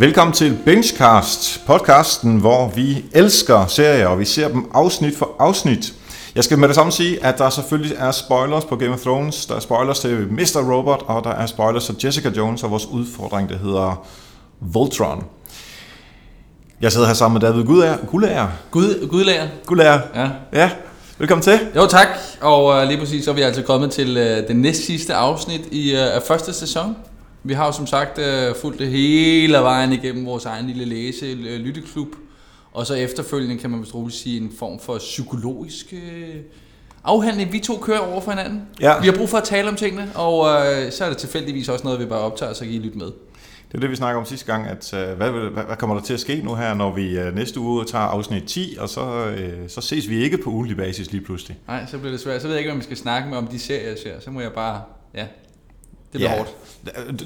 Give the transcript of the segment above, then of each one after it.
Velkommen til Benchcast, podcasten, hvor vi elsker serier, og vi ser dem afsnit for afsnit. Jeg skal med det samme sige, at der selvfølgelig er spoilers på Game of Thrones, der er spoilers til Mr. Robot, og der er spoilers til Jessica Jones og vores udfordring, der hedder Voltron. Jeg sidder her sammen med David Gudager. Gudager? Gud, gudlærer. Gudager. Ja. Ja, velkommen til. Jo tak, og uh, lige præcis så er vi altså kommet til uh, det næst sidste afsnit i af første sæson. Vi har jo som sagt uh, fulgt det hele vejen igennem vores egen lille læse uh, lytteklub. Og så efterfølgende kan man vist roligt sige en form for psykologisk uh, afhandling. Vi to kører over for hinanden. Ja. Vi har brug for at tale om tingene, og uh, så er det tilfældigvis også noget, vi bare optager, så kan I lytte med. Det er det, vi snakker om sidste gang, at øh, hvad, vil- hvad, hvad kommer der til at ske nu her, når vi øh, næste uge tager afsnit 10, og så, øh, så ses vi ikke på ugentlig basis lige pludselig. Nej, så bliver det svært. Så ved jeg ikke, om vi skal snakke med om de serier, jeg ser. Så må jeg bare... Ja, det bliver Ja. hårdt.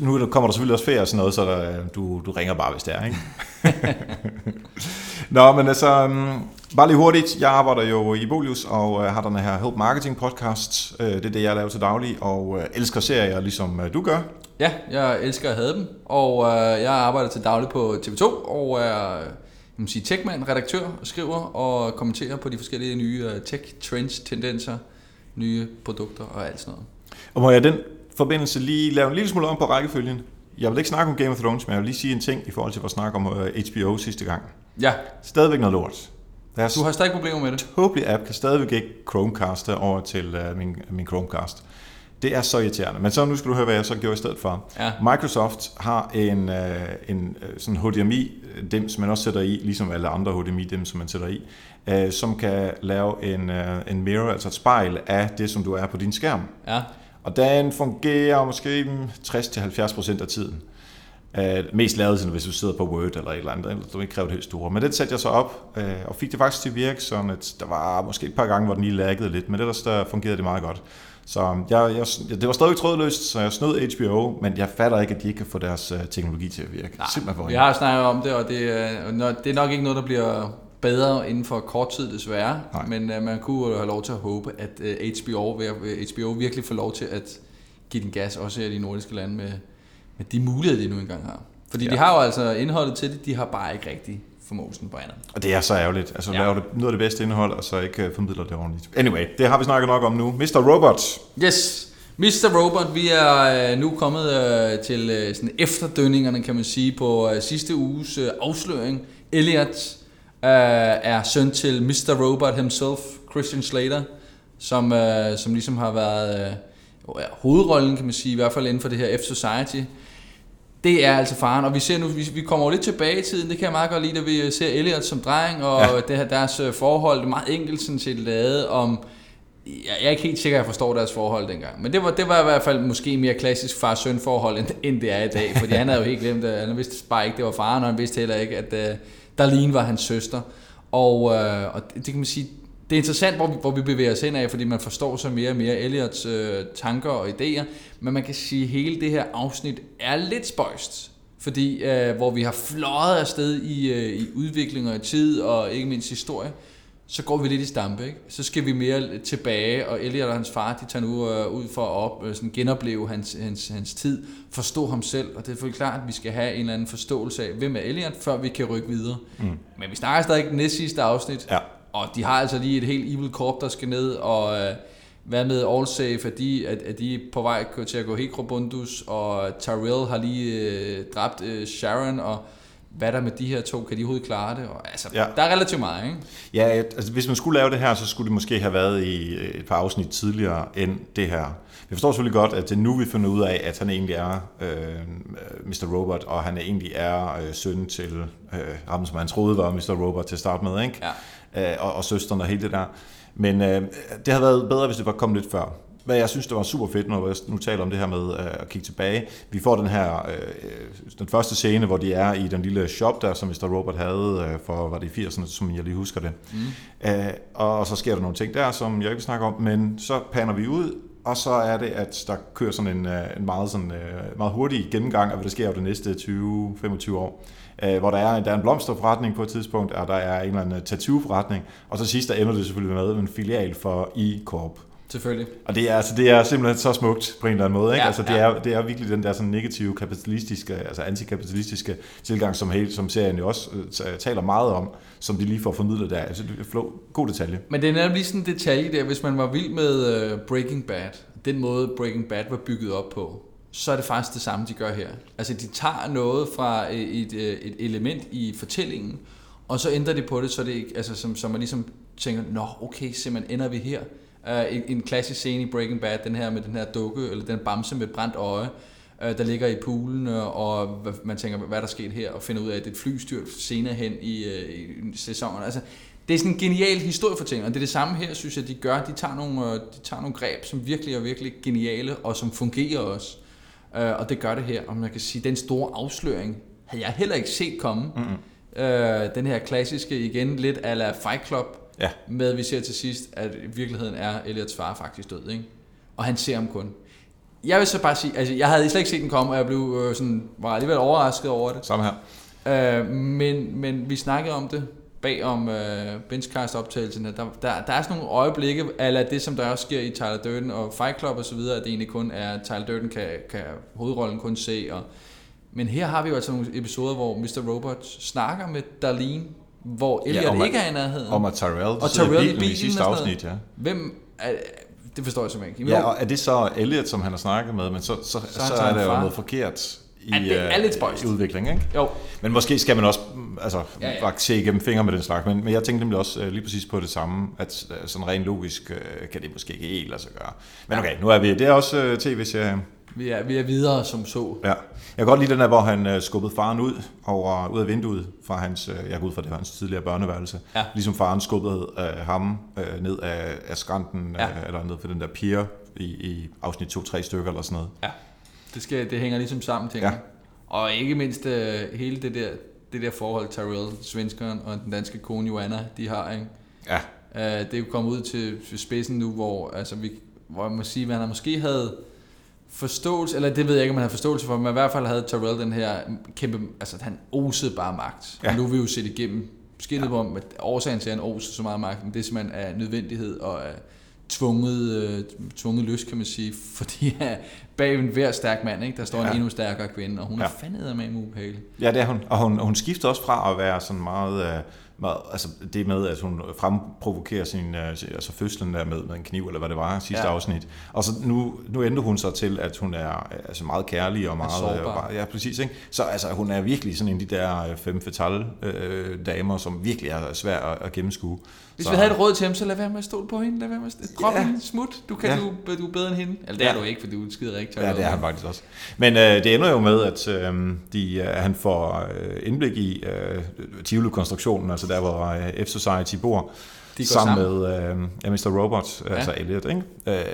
Nu kommer der selvfølgelig også ferie og sådan noget, så der, du, du ringer bare, hvis det er, ikke? Nå, men altså, um, bare lige hurtigt. Jeg arbejder jo i Bolius og uh, har den her Help Marketing podcast. Uh, det er det, jeg laver til daglig, og elsker serier, ligesom du gør. Ja, jeg elsker at have dem, og øh, jeg arbejder til daglig på TV2, og er øh, man sige, techmand, redaktør, skriver og kommenterer på de forskellige nye øh, tech trends, tendenser, nye produkter og alt sådan noget. Og må jeg den forbindelse lige lave en lille smule om på rækkefølgen? Jeg vil ikke snakke om Game of Thrones, men jeg vil lige sige en ting i forhold til vores snak om HBO sidste gang. Ja, Stadigvæk noget lort. Deres du har stadig problemer med det. tåbelige app kan stadigvæk ikke Chromecaste over til uh, min, min Chromecast. Det er så irriterende. Men så nu skal du høre, hvad jeg så gjorde i stedet for. Ja. Microsoft har en, uh, en uh, sådan HDMI-dim, som man også sætter i, ligesom alle andre HDMI-dim, som man sætter i, uh, som kan lave en, uh, en mirror, altså et spejl af det, som du er på din skærm. Ja, Og den fungerer måske mm, 60-70% af tiden. Uh, mest lavet hvis du sidder på Word eller et eller andet, eller du ikke kræver det helt store. Men det satte jeg så op, uh, og fik det faktisk til at virke sådan, at der var måske et par gange, hvor den lige laggede lidt, men ellers der fungerede det meget godt. Så jeg, jeg, det var stadig trådløst, så jeg snød HBO, men jeg fatter ikke, at de ikke kan få deres uh, teknologi til at virke. Simpelthen for vi ringe. har snakket om det, og det, nå- det er nok ikke noget, der bliver bedre inden for kort tid desværre, Nej. men uh, man kunne jo have lov til at håbe, at uh, HBO, HBO virkelig får lov til at give den gas, også her i de nordiske lande, med, med de muligheder, de nu engang har. Fordi ja. De har jo altså indholdet til det, de har bare ikke rigtig formåelsen på andet. Og det er så ærgerligt. Altså, Ja. laver det, noget af det bedste indhold, og så ikke uh, formidler det ordentligt. Anyway, det har vi snakket nok om nu. Mr. Robot. Yes, Mr. Robot, vi er øh, nu kommet øh, til øh, sådan efterdønningerne, kan man sige, på øh, sidste uges øh, afsløring. Elliot øh, er søn til Mr. Robot himself, Christian Slater, som, øh, som ligesom har været øh, hovedrollen, kan man sige, i hvert fald inden for det her F-Society. Det er altså faren, og vi ser nu, vi, vi kommer jo lidt tilbage i tiden, det kan jeg meget godt lide, da vi ser Elliot som dreng, og ja. Det her, deres øh, forhold, det er meget enkelt sådan set lavet om, jeg jeg er ikke helt sikker, at jeg forstår deres forhold dengang. Men det var, det var i hvert fald måske mere klassisk far-søn forhold, end, end det er i dag. Fordi han havde jo helt glemt, at han vidste bare ikke, det var faren, og han vidste heller ikke, at der lige var hans søster. Og, øh, og det, det kan man sige, det er interessant, hvor vi, hvor vi bevæger os hen af, fordi man forstår så mere og mere Elliots øh, tanker og idéer. Men man kan sige, at hele det her afsnit er lidt spøjst. Fordi øh, hvor vi har fløjet afsted i, øh, i udvikling og i tid, og ikke mindst historie, så går vi lidt i stampe, ikke? Så skal vi mere tilbage, og Elliot og hans far, de tager nu øh, ud for at op, øh, sådan genopleve hans, hans, hans tid, forstå ham selv, og det er selvfølgelig klart, at vi skal have en eller anden forståelse af, hvem er Elliot, før vi kan rykke videre. Mm. Men vi snakker stadig den næst sidste afsnit, Ja. og de har altså lige et helt evil corp, der skal ned, og øh, hvad med Allsafe, at de, at, at de er på vej til at gå helt krobundus, og Tyrell har lige øh, dræbt øh, Sharon, og hvad er der med de her to? Kan de overhovedet klare det? Og, altså, ja. Der er relativt meget, ikke? Ja, altså, hvis man skulle lave det her, så skulle det måske have været i øh, et par afsnit tidligere end det her. Vi forstår selvfølgelig godt, at det nu, vi finder ud af, at han egentlig er øh, Mr. Robot, og han egentlig er øh, søn til øh, ham, som han troede var Mr. Robot til at starte med, ikke? Ja. Øh, og, og søsteren og hele det der. Men øh, det havde været bedre, hvis det var kommet lidt før. Hvad jeg synes, det var super fedt, når jeg nu taler om det her med øh, at kigge tilbage. Vi får den her, øh, den første scene, hvor de er i den lille shop der, som Mr. Robot havde øh, for, var det i 80'erne, som jeg lige husker det. Mm. Øh, og, så sker der nogle ting der, som jeg ikke vil snakke om, men så paner vi ud, og så er det, at der kører sådan en, øh, en meget, sådan, øh, meget hurtig gennemgang af, hvad der sker over de næste 20-25 år. Øh, hvor der er, der er en blomsterforretning på et tidspunkt, og der er en eller anden tattoo-forretning, og så sidst der ender det selvfølgelig med en filial for E-Corp. Selvfølgelig. Og det er, altså, det er simpelthen så smukt på en eller anden måde. Ikke? Ja, altså, det, ja. er, det er virkelig den der sådan negative, kapitalistiske, altså antikapitalistiske tilgang, som, hele, som serien jo også øh, taler meget om, som de lige får formidlet der. Altså, det er god detalje. Men det er netop lige sådan en detalje der, hvis man var vild med uh, Breaking Bad, den måde Breaking Bad var bygget op på, så er det faktisk det samme, de gør her. Altså de tager noget fra et, et, et element i fortællingen, og så ændrer de på det, så det altså som, så man ligesom tænker, nå okay, simpelthen ender vi her. Uh, en, en klassisk scene i Breaking Bad, den her med den her dukke, eller den bamse med brændt øje, uh, der ligger i poolen, øh, og man tænker, hvad er der sket her, og finder ud af, at det er et flystyrt senere hen i, uh, i sæsonen. Altså, det er sådan en genial historiefortælling, og det er det samme her, synes jeg, de gør. De tager nogle, de tager nogle greb, som virkelig er virkelig geniale, og som fungerer også. Øh, og det gør det her. Og man kan sige, den store afsløring havde jeg heller ikke set komme. Mm-hmm. Øh, den her klassiske, igen lidt ala Fight Club, Ja. med vi ser til sidst, at i virkeligheden er Elliots far faktisk død, ikke? Og han ser ham kun. Jeg vil så bare sige, altså jeg havde slet ikke set den komme, og jeg blev øh, sådan, var alligevel overrasket over det. Samme her. Øh, men, men vi snakkede om det bag om øh, benchcast-optagelserne. Der, der, der er sådan nogle øjeblikke, eller det som der også sker i Tyler Durden og Fight Club og så videre, at det egentlig kun er, Tyler Durden kan, kan hovedrollen kun se. Og, men her har vi jo altså nogle episoder, hvor Mr. Robot snakker med Darlene, hvor Elliot ja, at- ikke er i nærheden. Om at Tyrell, og Tyrell i i bilen i sidste og afsnit, ja. Hvem er, det forstår jeg simpelthen ikke. Ja, og er det så Elliot, som han har snakket med, men så, så, så, så er der jo noget forkert i, Ja, det er øh, lidt spøjst. i udviklingen, ikke? jo, Men måske skal man også mm, altså, Ja, ja, se igennem fingre med den slags. Men, men jeg tænkte nemlig også øh, lige præcis på det samme, at øh, sådan rent logisk øh, kan det måske ikke helt lade sig gøre. Men okay, nu er vi, det er også øh, tv-serie. Vi er, vi er videre som så. Ja. Jeg kan godt lide den der, hvor han øh, skubbede faren ud, over, ud af vinduet fra hans, øh, jeg går ud fra, det var hans tidligere børneværelse. Ja. Ligesom faren skubbede øh, ham øh, ned af, af skrænten, Ja. øh, eller ned på den der pier i, i afsnit 2-3 stykker eller sådan noget. Ja, det, skal, det hænger ligesom sammen, tænker Ja. Og ikke mindst øh, hele det der, det der forhold, Tyrell, svenskeren og den danske kone Joanna, de har, ikke? Ja, Uh, det er jo kommet ud til spidsen nu, hvor, altså, vi, hvor man må sige, man har måske havde forståelse, eller det ved jeg ikke, om man har forståelse for, men i hvert fald havde Tyrell den her kæmpe, altså han osede bare magt. Ja. Ja. Og nu er vi jo set igennem skillet ja. om, at årsagen til, at han oser så meget magt, men det er simpelthen af nødvendighed og af tvunget, øh, tvunget lyst, kan man sige, fordi at bag en hver stærk mand, ikke, der står ja. en Ja. endnu stærkere kvinde, og hun ja. er Ja. fandme med ubehagelig. Ja, det er hun. Og hun, hun skifter også fra at være sådan meget, øh, meget altså det med, at hun fremprovokerer sin, øh, altså fødslen der med, med en kniv, eller hvad det var, sidste Ja. afsnit. Og så nu, nu ændrer hun sig til, at hun er altså meget kærlig og meget... sårbar. øh, bare- ja, præcis. Ikke? Så altså, hun er virkelig sådan en af de der øh, femme fatale øh, damer, som virkelig er svær at, at gennemskue. Hvis så, vi havde et råd til ham, så lad være med at stole på hende. Lad være med at drop ja. Hende. Smut. Du, kan, ja. Du, du er bedre end hende. Eller det er Ja. du ikke, for du er skide rigtig. Ja, det er han faktisk også. Men øh, det ender jo med, at øh, de, øh, han får indblik i øh, Tivoli-konstruktionen, altså der, hvor øh, F-Society bor, De sammen, sammen. med øh, Mr. Robot, ja. altså Elliot. Ikke? Øh,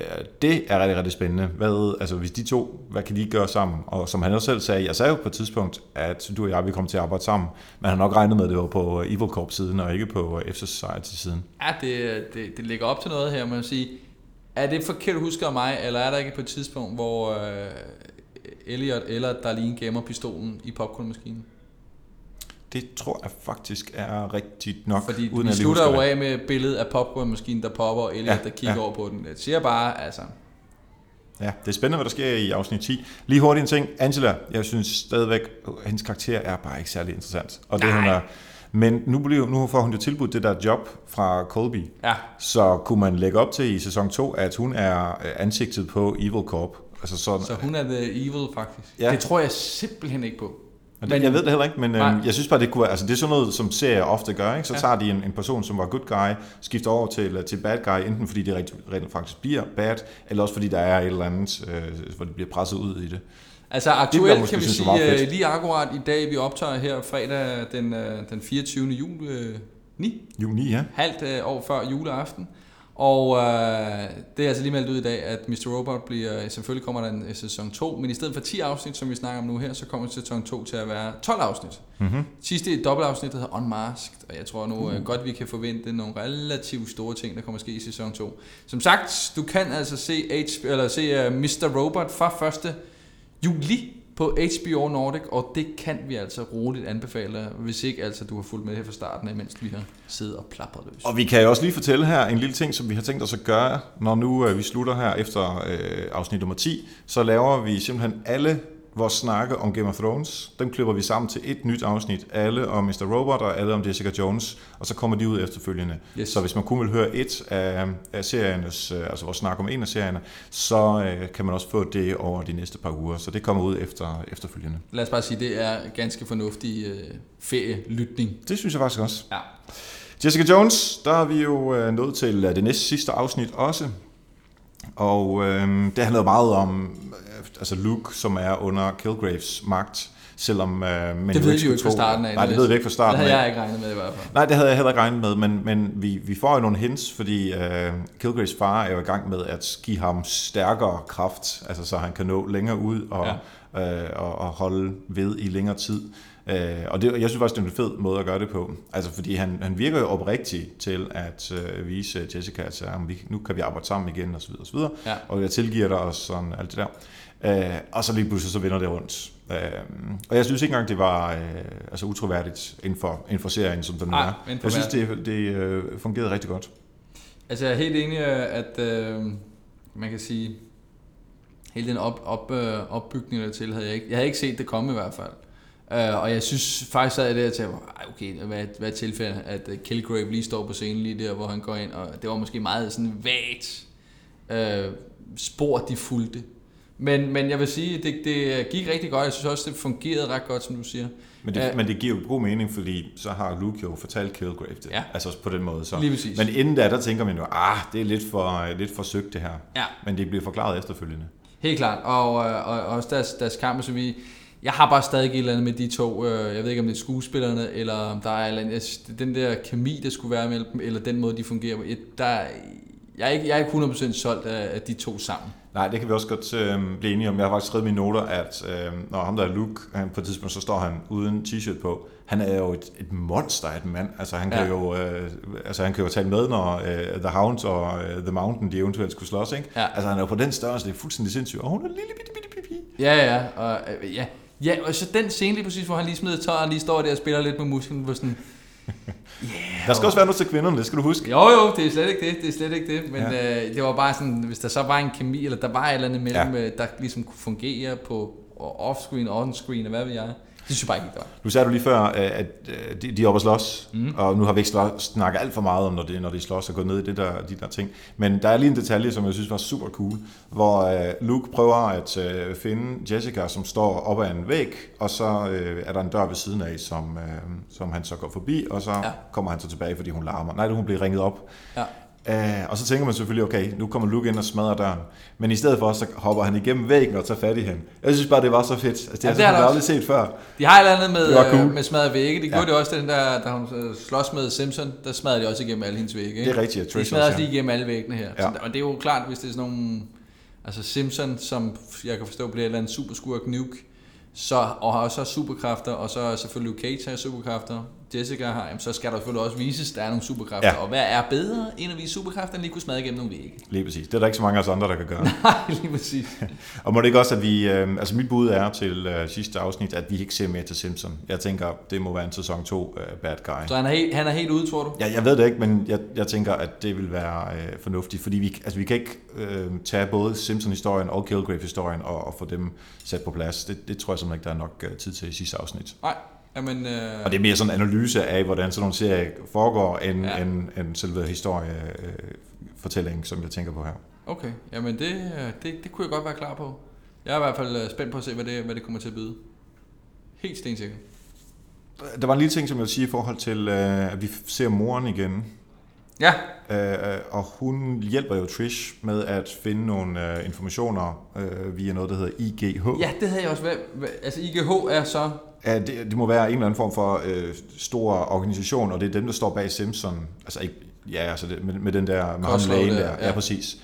det er rigtig, rigtig spændende. Hvad, altså, hvis de to, hvad kan de gøre sammen? Og som han også selv sagde, jeg sagde jo på et tidspunkt, at du og jeg, vi kommer til at arbejde sammen, men han har nok regnet med, at det var på Evil Corp-siden, og ikke på F-Society-siden. Ja, det, det, det ligger op til noget her, man sige. Er det forkert husker af mig, eller er der ikke på et tidspunkt, hvor øh, Elliot eller Darlene gemmer pistolen i popcornmaskinen? Det tror jeg faktisk er rigtigt nok, Fordi uden vi slutter jo det. af med billedet af popcornmaskinen, der popper, og Elliot, ja, der kigger ja. over på den. Jeg siger bare, altså... Ja, det er spændende, hvad der sker i afsnit 10. Lige hurtigt en ting. Angela, jeg synes stadigvæk, at hendes karakter er bare ikke særlig interessant. Og det, Nej. hun er, men nu, bliver, nu får hun jo tilbudt det der job fra Colby. Ja, Så kunne man lægge op til i sæson 2, at hun er øh, ansigtet på Evil Corp. Altså sådan, så hun er the evil, faktisk. Ja. Det tror jeg simpelthen ikke på. Men det, jeg ved det heller ikke, men øh, jeg synes bare, det kunne være, altså det er sådan noget, som serier ofte gør, ikke? Så Ja. tager de en, en person, som var good guy, skifter over til, til bad guy, enten fordi det rent, rent faktisk bliver bad, eller også fordi der er et eller andet, øh, hvor de bliver presset ud i det. Altså aktuelt måske kan vi synes sige, øh, lige akkurat i dag, vi optager her fredag den, øh, den 24. juli, øh, 9, Juni, ja. halvt øh, år før juleaften. Og øh, det er altså lige meldt ud i dag, at Mr. Robot bliver, selvfølgelig kommer der en øh, sæson 2, men i stedet for 10 afsnit, som vi snakker om nu her, så kommer sæson 2 til at være 12 afsnit. Mm-hmm. Sidste dobbeltafsnit hedder Unmasked, og jeg tror nu øh, godt, vi kan forvente nogle relativt store ting, der kommer ske i sæson 2. Som sagt, du kan altså se, H, eller se uh, Mr. Robot fra 1. juli på HBO Nordic, og det kan vi altså roligt anbefale, hvis ikke altså du har fulgt med her fra starten, mens vi har siddet og plapret løs. Og vi kan jo også lige fortælle her en lille ting, som vi har tænkt os at gøre, når nu øh, vi slutter her efter øh, afsnit nummer 10, så laver vi simpelthen alle vores snakke om Game of Thrones. Dem klipper vi sammen til et nyt afsnit. Alle om Mr. Robot og alle om Jessica Jones. Og så kommer de ud efterfølgende. Yes. Så hvis man kun vil høre et af, af seriernes, øh, altså vores snak om en af serierne, så øh, kan man også få det over de næste par uger. Så det kommer ud efter efterfølgende. Lad os bare sige, det er ganske fornuftig øh, ferielytning. Det synes jeg faktisk også. Ja. Jessica Jones, der er vi jo øh, nået til øh, det næste sidste afsnit også. Og øh, det handler meget om altså Luke, som er under Kilgraves magt, selvom... Øh, men Det ved vi jo ikke fra starten af. Nej, det ved vi ikke fra Det starten havde af. jeg ikke regnet med i hvert fald. Nej, det havde jeg heller ikke regnet med, men, men vi, vi får jo nogle hints, fordi øh, Kilgraves far er jo i gang med at give ham stærkere kraft, altså så han kan nå længere ud og, ja. øh, og, og holde ved i længere tid. Øh, og det, jeg synes faktisk, det er en fed måde at gøre det på. Altså fordi han, han virker jo oprigtig til at øh, vise Jessica, at vi, nu kan vi arbejde sammen igen, osv. osv. Ja. Og jeg tilgiver dig og sådan alt det der. Øh, og så lige pludselig så vender det rundt. Øh, og jeg synes ikke engang, det var øh, altså utroværdigt inden for, inden for serien, som den Nej, er. Jeg synes, det, det øh, fungerede rigtig godt. Altså jeg er helt enig, øh, at øh, man kan sige, hele den op, op, øh, opbygning der til, havde jeg ikke, jeg havde ikke set det komme i hvert fald. Uh, og jeg synes faktisk, sad jeg der og tænkte, "Ej, okay, hvad, hvad er tilfældet, at uh, Kilgrave lige står på scenen lige der, hvor han går ind, og det var måske meget sådan vagt uh, spor, de fulgte. Men, men jeg vil sige, det, det gik rigtig godt. Jeg synes også, det fungerede ret godt, som du siger. Men det, men det giver jo god mening, fordi så har Luke jo fortalt Kilgrave det. Ja. Altså på den måde. Så. Lige præcis. Men inden da, der tænker man jo, ah, det er lidt for, lidt for søgt det her. Ja. Men det bliver forklaret efterfølgende. Helt klart, og, øh, og, og også deres, deres kamp, så vi... Jeg har bare stadig et eller andet med de to, øh, jeg ved ikke om det er skuespillerne, eller om der er andet, den der kemi, der skulle være mellem dem, eller den måde, de fungerer på. Jeg, der, er- jeg, er ikke, jeg er ikke 100% solgt af, af de to sammen. Nej, det kan vi også godt øh, blive enige om. Jeg har faktisk skrevet mine noter, at øh, når ham der er Luke, han, på et tidspunkt, så står han uden t-shirt på. Han er jo et, et monster af en mand. Altså han kan, Ja. jo, øh, altså, han kan jo tale med, når øh, The Hound og øh, The Mountain, de eventuelt skulle slås. Ikke? Ja. Altså han er jo på den størrelse, det er fuldstændig sindssygt. Og hun er lille bitte, bitte, bitte. Ja, ja, og, øh, ja. Ja, og så den scene lige præcis, hvor han lige smider tøj og lige står der og spiller lidt med musklen, hvor sådan, Der skal også være noget til kvinderne, det skal du huske. Jo, jo, det er slet ikke det, det er slet ikke det, men Ja. øh, det var bare sådan, hvis der så var en kemi, eller der var et eller andet mellem, ja. der ligesom kunne fungere på off-screen, on-screen, og hvad ved jeg, synes jeg bare ikke, det var. Nu sagde du lige før, øh, at øh, de, de er oppe at slås, mm. og nu har vi ikke snakket alt for meget om, når, det, når de slås og går ned i det der, de der ting. Men der er lige en detalje, som jeg synes var super cool, hvor øh, Luke prøver at finde Jessica, som står op ad en væg, og så er der en dør ved siden af, som, som han så går forbi, og så ja. kommer han så tilbage, fordi hun larmer. Nej, hun bliver ringet op. Ja. Uh, og så tænker man selvfølgelig, okay, nu kommer Luke ind og smadrer døren. Men i stedet for, så hopper han igennem væggen og tager fat i hende. Jeg synes bare, det var så fedt. Altså, det Ja, har det er jeg aldrig set før. De har et eller andet med, cool. øh, med smadret vægge. De Ja. gjorde det også, den der, da hun øh, slås med Simpson, der smadrede de også igennem alle hendes vægge. Ikke? Det er rigtigt, De Trish smadrede også, også ja. lige igennem alle væggene her. Ja. Så, og det er jo klart, hvis det er sådan nogle... Altså Simpson, som jeg kan forstå bliver et eller andet superskurk nuke, så, og har også superkræfter, og så selvfølgelig Luke Cage har superkræfter, Jessica har, jamen, så skal der selvfølgelig også vises, at der er nogle superkræfter. Ja. Og hvad er bedre end at vise superkræfter, end lige kunne smadre igennem nogle vægge? Lige præcis. Det er der ikke så mange af os andre, der kan gøre. Nej, lige præcis. og må det ikke også, at vi... Øh, altså mit bud er til øh, sidste afsnit, at vi ikke ser mere til Simpson. Jeg tænker, det må være en sæson 2 øh, bad guy. Så han er helt, han er helt ude, tror du? Ja, jeg ved det ikke, men jeg, jeg tænker, at det vil være øh, fornuftigt, fordi vi, altså, vi kan ikke øh, tage både Simpson-historien og Kilgrave-historien og, og få dem sat på plads. Det, det tror jeg simpelthen ikke, der er nok øh, tid til i sidste afsnit. Nej, jamen... Øh, Og det er mere sådan en analyse af, hvordan sådan nogle serier foregår, end, Ja. end, end selve historiefortællingen, øh, fortællingen, som jeg tænker på her. Okay, jamen det, øh, det, det kunne jeg godt være klar på. Jeg er i hvert fald øh, spændt på at se, hvad det, hvad det kommer til at byde. Helt stensikker. Der var en lille ting, som jeg vil sige i forhold til, øh, at vi ser moren igen. Ja, Øh, og hun hjælper jo Trish med at finde nogle øh, informationer øh, via noget, der hedder IGH. ja det havde jeg også. Hvad, hvad, altså IGH er så... Ja, det, det må være en eller anden form for øh, stor organisation, og det er dem, der står bag Simpson. Altså ikke, ja, altså det, med, med den der, med ham lægen der. Ja, ja. præcis.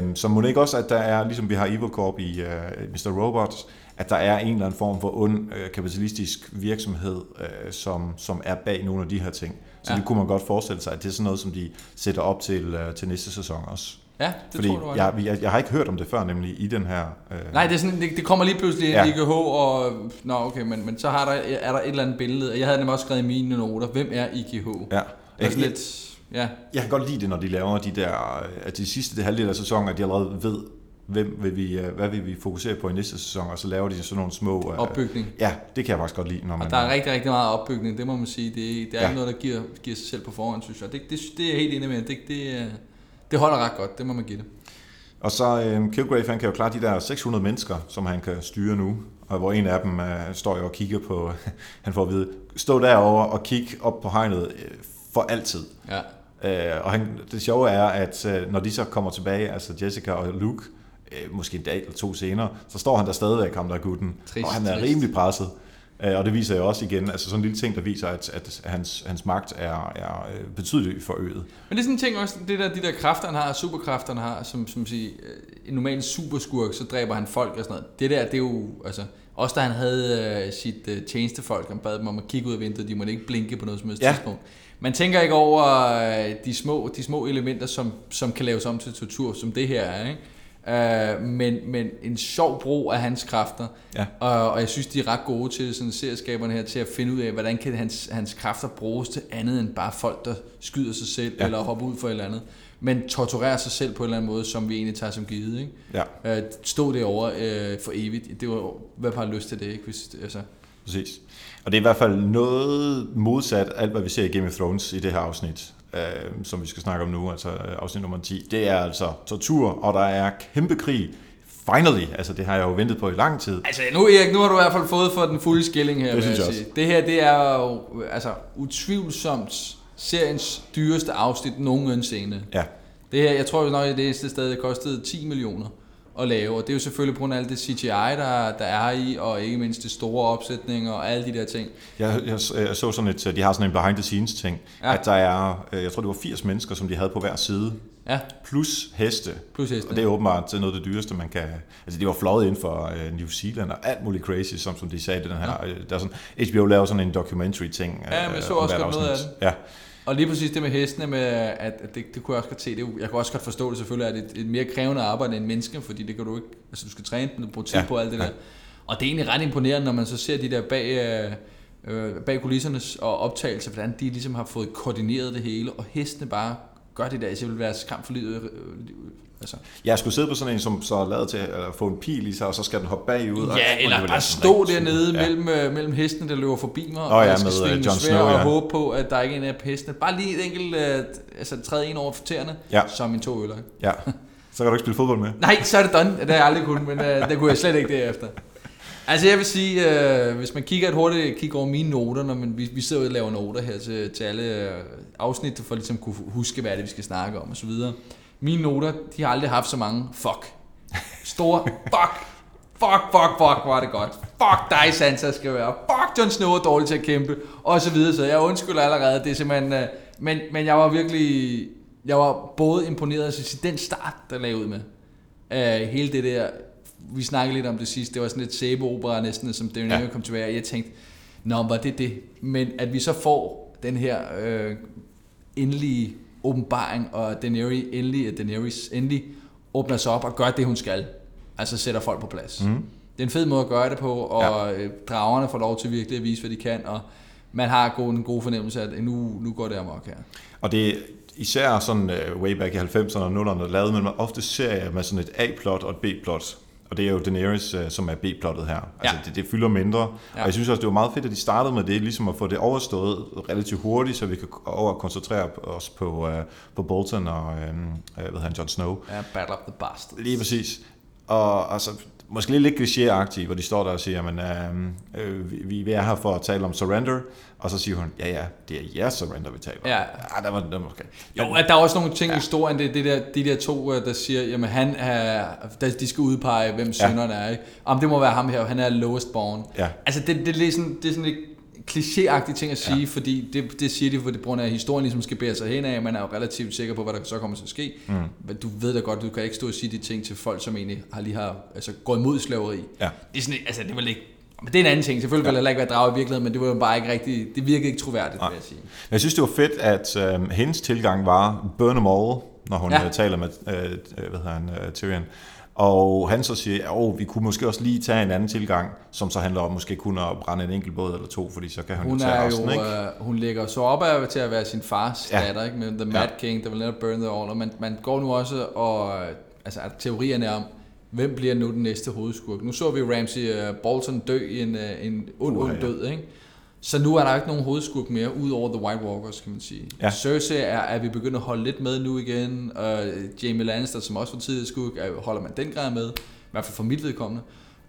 Um, så må det ikke også, at der er, ligesom vi har Evil Corp i uh, Mr. Robot, at der er en eller anden form for ond uh, kapitalistisk virksomhed, uh, som, som er bag nogle af de her ting. Så Ja. det kunne man godt forestille sig, at det er sådan noget, som de sætter op til, uh, til næste sæson også. Ja, det Fordi tror du også. jeg, jeg, jeg har ikke hørt om det før, nemlig i den her... Øh, Nej, det, er sådan, det, det kommer lige pludselig ind Ja. i IKH, og... Nå, okay, men, men så har der, er der et eller andet billede. og Jeg havde nemlig også skrevet i mine noter, hvem er IKH? ja. Er Jeg, jeg, lidt... Ja, jeg kan godt lide det, når de laver de der... øh, At de sidste det halvdel af sæsonen, at de allerede ved, hvem vil vi, øh, hvad vil vi fokusere på i næste sæson, og så laver de sådan nogle små... øh, opbygning. Ja, det kan jeg faktisk godt lide, når man... Og der er rigtig, rigtig meget opbygning, det må man sige. Det, det er Ja. ikke noget, der giver, giver sig selv på forhånd, synes jeg. Det, det, det er jeg helt enig med. Det, det, øh, det holder ret godt, det må man give det. Og så øh, Kilgrave, han kan jo klare de der 600 mennesker, som han kan styre nu, og hvor en af dem øh, står jo og kigger på, han får at vide, stå derovre og kig op på hegnet øh, for altid. Ja. Øh, og han, det sjove er, at øh, når de så kommer tilbage, altså Jessica og Luke, øh, måske en dag eller to senere, så står han der stadigvæk, ham der er gutten, Trist, og han er trist. rimelig presset. Øh, og det viser jo også igen, altså sådan en lille ting, der viser, at, at hans, hans magt er, er øh, betydeligt forøget. Men det er sådan en ting også, det der, de der kræfter, han har, superkræfter, han har, som, som siger, øh, en normal superskurk, så dræber han folk og sådan noget. Det der, det er jo, altså, også da han havde øh, sit øh, tjenestefolk, han bad dem om at kigge ud af vinduet, de måtte ikke blinke på noget som helst Ja. tidspunkt. Man tænker ikke over øh, de, små, de små elementer, som, som kan laves om til tortur, som det her er, ikke? Uh, men, men en sjov brug af hans kræfter, Ja. og, og jeg synes, de er ret gode til sådan serieskaberne her, til at finde ud af, hvordan kan hans, hans kræfter bruges til andet end bare folk, der skyder sig selv, Ja. eller hopper ud for et eller andet, men torturerer sig selv på en eller anden måde, som vi egentlig tager som givet. Ikke? Ja, Uh, stå derovre uh, for evigt, det var, hvad har lyst til det, ikke? Hvis, altså, præcis. Og det er i hvert fald noget modsat alt, hvad vi ser i Game of Thrones i det her afsnit, øh, som vi skal snakke om nu, altså øh, afsnit nummer 10. Det er altså tortur, og der er kæmpe krig. Finally, altså det har jeg jo ventet på i lang tid. altså nu, Erik, nu har du i hvert fald fået for den fulde skilling her, Det synes jeg jeg sige. Det her, det er jo altså, utvivlsomt seriens dyreste afsnit nogensinde. Ja, Det her, jeg tror jo nok, at det er stadig kostede 10 millioner at lave, og det er jo selvfølgelig på grund af alt det CGI, der, der er i, og ikke mindst det store opsætninger og alle de der ting. jeg, jeg, jeg så sådan et, de har sådan en behind the scenes ting, ja. Ja. at der er, øh, jeg tror det var 80 mennesker, som de havde på hver side, Ja, plus heste. plus Og hestene. det er åbenbart noget af det dyreste, man kan... Altså, de var fløjet ind for øh, New Zealand og alt muligt crazy, som, som de sagde i den her... Øh, der er sådan, HBO laver sådan en documentary-ting. øh, Ja, men jeg så også godt noget af afsnit. Ja, Og lige præcis det med hestene, med, at, at det, det kunne jeg også godt se. Det, jeg kan også godt forstå det selvfølgelig, at det er et, mere krævende arbejde end menneske, fordi det kan du ikke, altså du skal træne den, bruge tid Ja, på alt det ja. der. Og det er egentlig ret imponerende, når man så ser de der bag, øh, øh, bag kulisserne og optagelser, hvordan de ligesom har fået koordineret det hele, og hestene bare gør det der, så jeg vil være skræmt for livet. Altså. jeg skulle sidde på sådan en, som så er lavet til at få en pil i sig, og så skal den hoppe bagud. og- Ja, og eller det bare stå dernede ja. mellem, øh, mellem hestene, der løber forbi mig, og ja, jeg skal med, øh, svinge svær Snow, og ja. håbe på, at der ikke er en af hestene. Bare lige et enkelt, øh, altså træde en over for tæerne, Ja. som min to øller. Ja, så kan du ikke spille fodbold med. Nej, så er det done. Det har jeg aldrig kunnet, men øh, det kunne jeg slet ikke derefter. Altså jeg vil sige, øh, hvis man kigger et hurtigt kig over mine noter, når man, vi, vi sidder og laver noter her til, til alle øh, afsnit, for ligesom kunne huske, hvad det er, vi skal snakke om og så videre. Mine noter, de har aldrig haft så mange fuck. Store fuck. Fuck, fuck, fuck, hvor er det godt. Fuck dig, Sansa skal være. Fuck, Jon Snow er dårlig til at kæmpe. Og så videre, så jeg undskylder allerede. Det er simpelthen... Øh, men, men jeg var virkelig... Jeg var både imponeret, altså den start, der lavede ud med. Uh, hele det der, vi snakkede lidt om det sidste, det var sådan lidt sæbeopera næsten, som Ja. ja. kom tilbage, og jeg tænkte, nå, var det det? Men at vi så får den her øh, endelige åbenbaring, og Daenerys endelig, Daenerys endelig åbner sig op og gør det, hun skal. Altså sætter folk på plads. Mm. Det er en fed måde at gøre det på, og ja. dragerne får lov til virkelig at vise, hvad de kan, og man har god, en god fornemmelse af, at nu, nu går det amok her. Og det især sådan uh, way back i 90'erne og 0'erne, lavede man ofte serier med sådan et A-plot og et B-plot. Og det er jo Daenerys, uh, som er B-plottet her. Altså, Ja. det, det fylder mindre. Ja. Og jeg synes også, det var meget fedt, at de startede med det, ligesom at få det overstået relativt hurtigt, så vi kan over koncentrere os på, uh, på Bolton og uh, hvad hedder han, Jon Snow. Ja, Battle of the Bastards. Lige præcis. Og altså, måske lidt, klichéagtigt, hvor de står der og siger, men øh, øh, vi, vi er her for at tale om surrender, og så siger hun, ja ja, det er jeres surrender, vi taler om. Ja. ja der var, der var måske. Jo, at der er også nogle ting i historien, det, det der, de der to, øh, der siger, jamen han er, de skal udpege, hvem synderen er, ikke? Om det må være ham her, han er lowest born. Ja. Altså det, det, er sådan, det er sådan lidt klichéagtige ting at sige, ja. fordi det, det siger de, for det grund af, at historien ligesom skal bære sig hen af, man er jo relativt sikker på, hvad der så kommer til at ske. Mm. Men du ved da godt, du kan ikke stå og sige de ting til folk, som egentlig har lige har altså, gået imod slaveri. Ja. Det er sådan, altså det vil ikke, men det er en anden ting. Selvfølgelig ja. vil det heller ikke være drag i virkeligheden, men det var jo bare ikke rigtig, det virkede ikke troværdigt, Nej. vil jeg sige. Jeg synes, det var fedt, at øh, hendes tilgang var burn them all, når hun Ja. ja. taler med øh, øh, hvad hedder han, øh, Tyrion. Og han så siger, at oh, vi kunne måske også lige tage en anden tilgang, som så handler om måske kun at brænde en enkelt båd eller to, fordi så kan han Hun jo tage er resten, jo, ikke? øh, hun ligger så op af til at være sin fars ja. Ja. datter, ikke? Med The Mad King, der vil netop burn the all, og man, man går nu også og, øh, altså teorierne om, hvem bliver nu den næste hovedskurk. Nu så vi Ramsey uh, Bolton dø i en, uh, en ond, ond ja. død, ikke? Så nu er der ikke nogen hovedskurk mere, ud over The White Walkers, kan man sige. Ja. Cersei er, er vi begyndt at holde lidt med nu igen, og Jamie Lannister, som også var tidligere skurk, er, holder man den grad med, i hvert fald for mit vedkommende.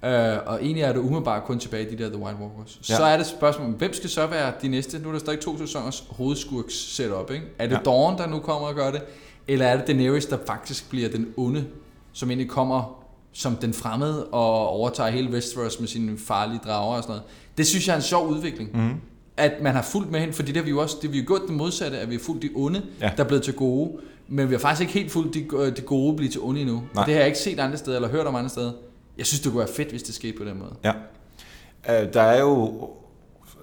Uh, og egentlig er det umiddelbart kun tilbage i de der The White Walkers. Ja. Så er det spørgsmålet, hvem skal så være de næste? Nu er der stadig to sæsoners hovedskurks setup, ikke? Er det. Ja. Dawn, der nu kommer og gør det? Eller er det Daenerys, der faktisk bliver den onde, som egentlig kommer som den fremmede og overtager hele Westeros med sine farlige drager og sådan noget? Det synes jeg er en sjov udvikling. Mm. At man har fulgt med hende, fordi det har vi jo også, det vi jo gjort det modsatte, at vi har fulgt de onde, ja. Der er blevet til gode. Men vi har faktisk ikke helt fulgt de, de gode blive til onde endnu. Og Nej. det har jeg ikke set andre steder, eller hørt om andre steder. Jeg synes, det kunne være fedt, hvis det skete på den måde. Ja. Øh, Der er jo,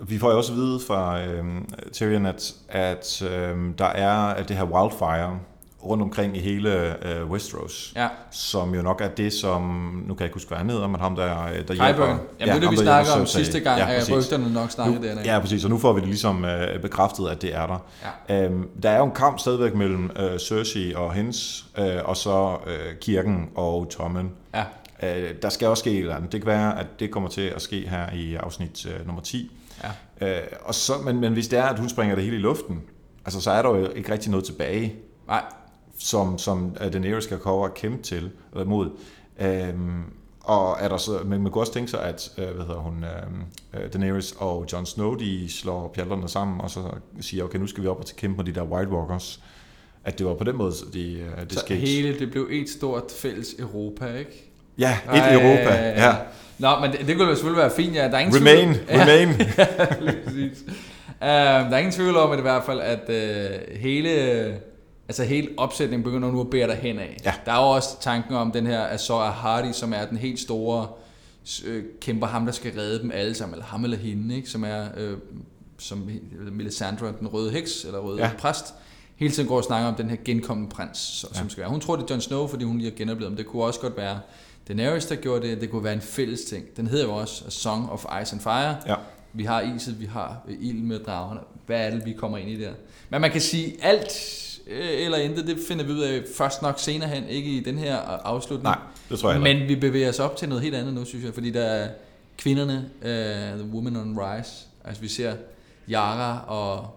vi får jo også at vide fra øh, Tyrion, at, at øh, der er det her wildfire rundt omkring i hele øh, Westeros, Ja. som jo nok er det, som, nu kan jeg ikke huske, hvad han hedder, men ham der, der hjælper. Kyburn. Jamen, ja, det vi snakker om hjælper sidste gang, ja, ja, at rygterne nok snakkede Nu, derinde. ja, præcis, og nu får vi det ligesom øh, bekræftet, at det er der. Ja. Øhm, der er jo en kamp stadigvæk mellem øh, Cersei og hendes, øh, og så øh, kirken og Tommen. ja. Øh, der skal også ske et eller andet. Det kan være, at det kommer til at ske her i afsnit øh, nummer 10. Ja. Øh, og så, men, men hvis det er, at hun springer det hele i luften, altså, så er der jo ikke rigtig noget tilbage, Nej, som, som øh, Daenerys skal komme og kæmpe til, eller mod. Øhm, og er der så, men man kunne også tænke sig, at øh, hvad hedder hun, øh, øh, Daenerys og Jon Snow, de slår pjalterne sammen, og så siger, okay, nu skal vi op og til kæmpe med de der White Walkers. At det var på den måde, så de, øh, det så skete. hele, det blev et stort fælles Europa, ikke? Ja, et Europa. Ja. Nå, men det, det kunne jo selvfølgelig være fint, ja. Der er ingen Remain, tvivl. remain. Ja, lige præcis. Uh, der er ingen tvivl om at i hvert fald, at uh, hele, altså hele opsætningen begynder nu at bære dig hen af. Ja. Der er jo også tanken om den her Azor Hardy, som er den helt store øh, kæmper ham, der skal redde dem alle sammen, eller ham eller hende, ikke? som er øh, som Melisandre, den røde heks, eller røde ja. Præst, hele tiden går og snakker om den her genkommende prins, som ja. Skal være. Hun tror, det er Jon Snow, fordi hun lige har genoplevet ham. Det kunne også godt være Daenerys, der gjorde det. Det kunne være en fælles ting. Den hedder jo også A Song of Ice and Fire. Ja. Vi har iset, vi har øh, ild med dragerne. Hvad er det, vi kommer ind i der? Men man kan sige, alt øh, eller intet, det finder vi ud af først nok senere hen, ikke i den her øh, afslutning. Nej, det tror jeg heller. Men vi bevæger os op til noget helt andet nu, synes jeg, fordi der er kvinderne, uh, The Woman on Rise. Altså vi ser Yara og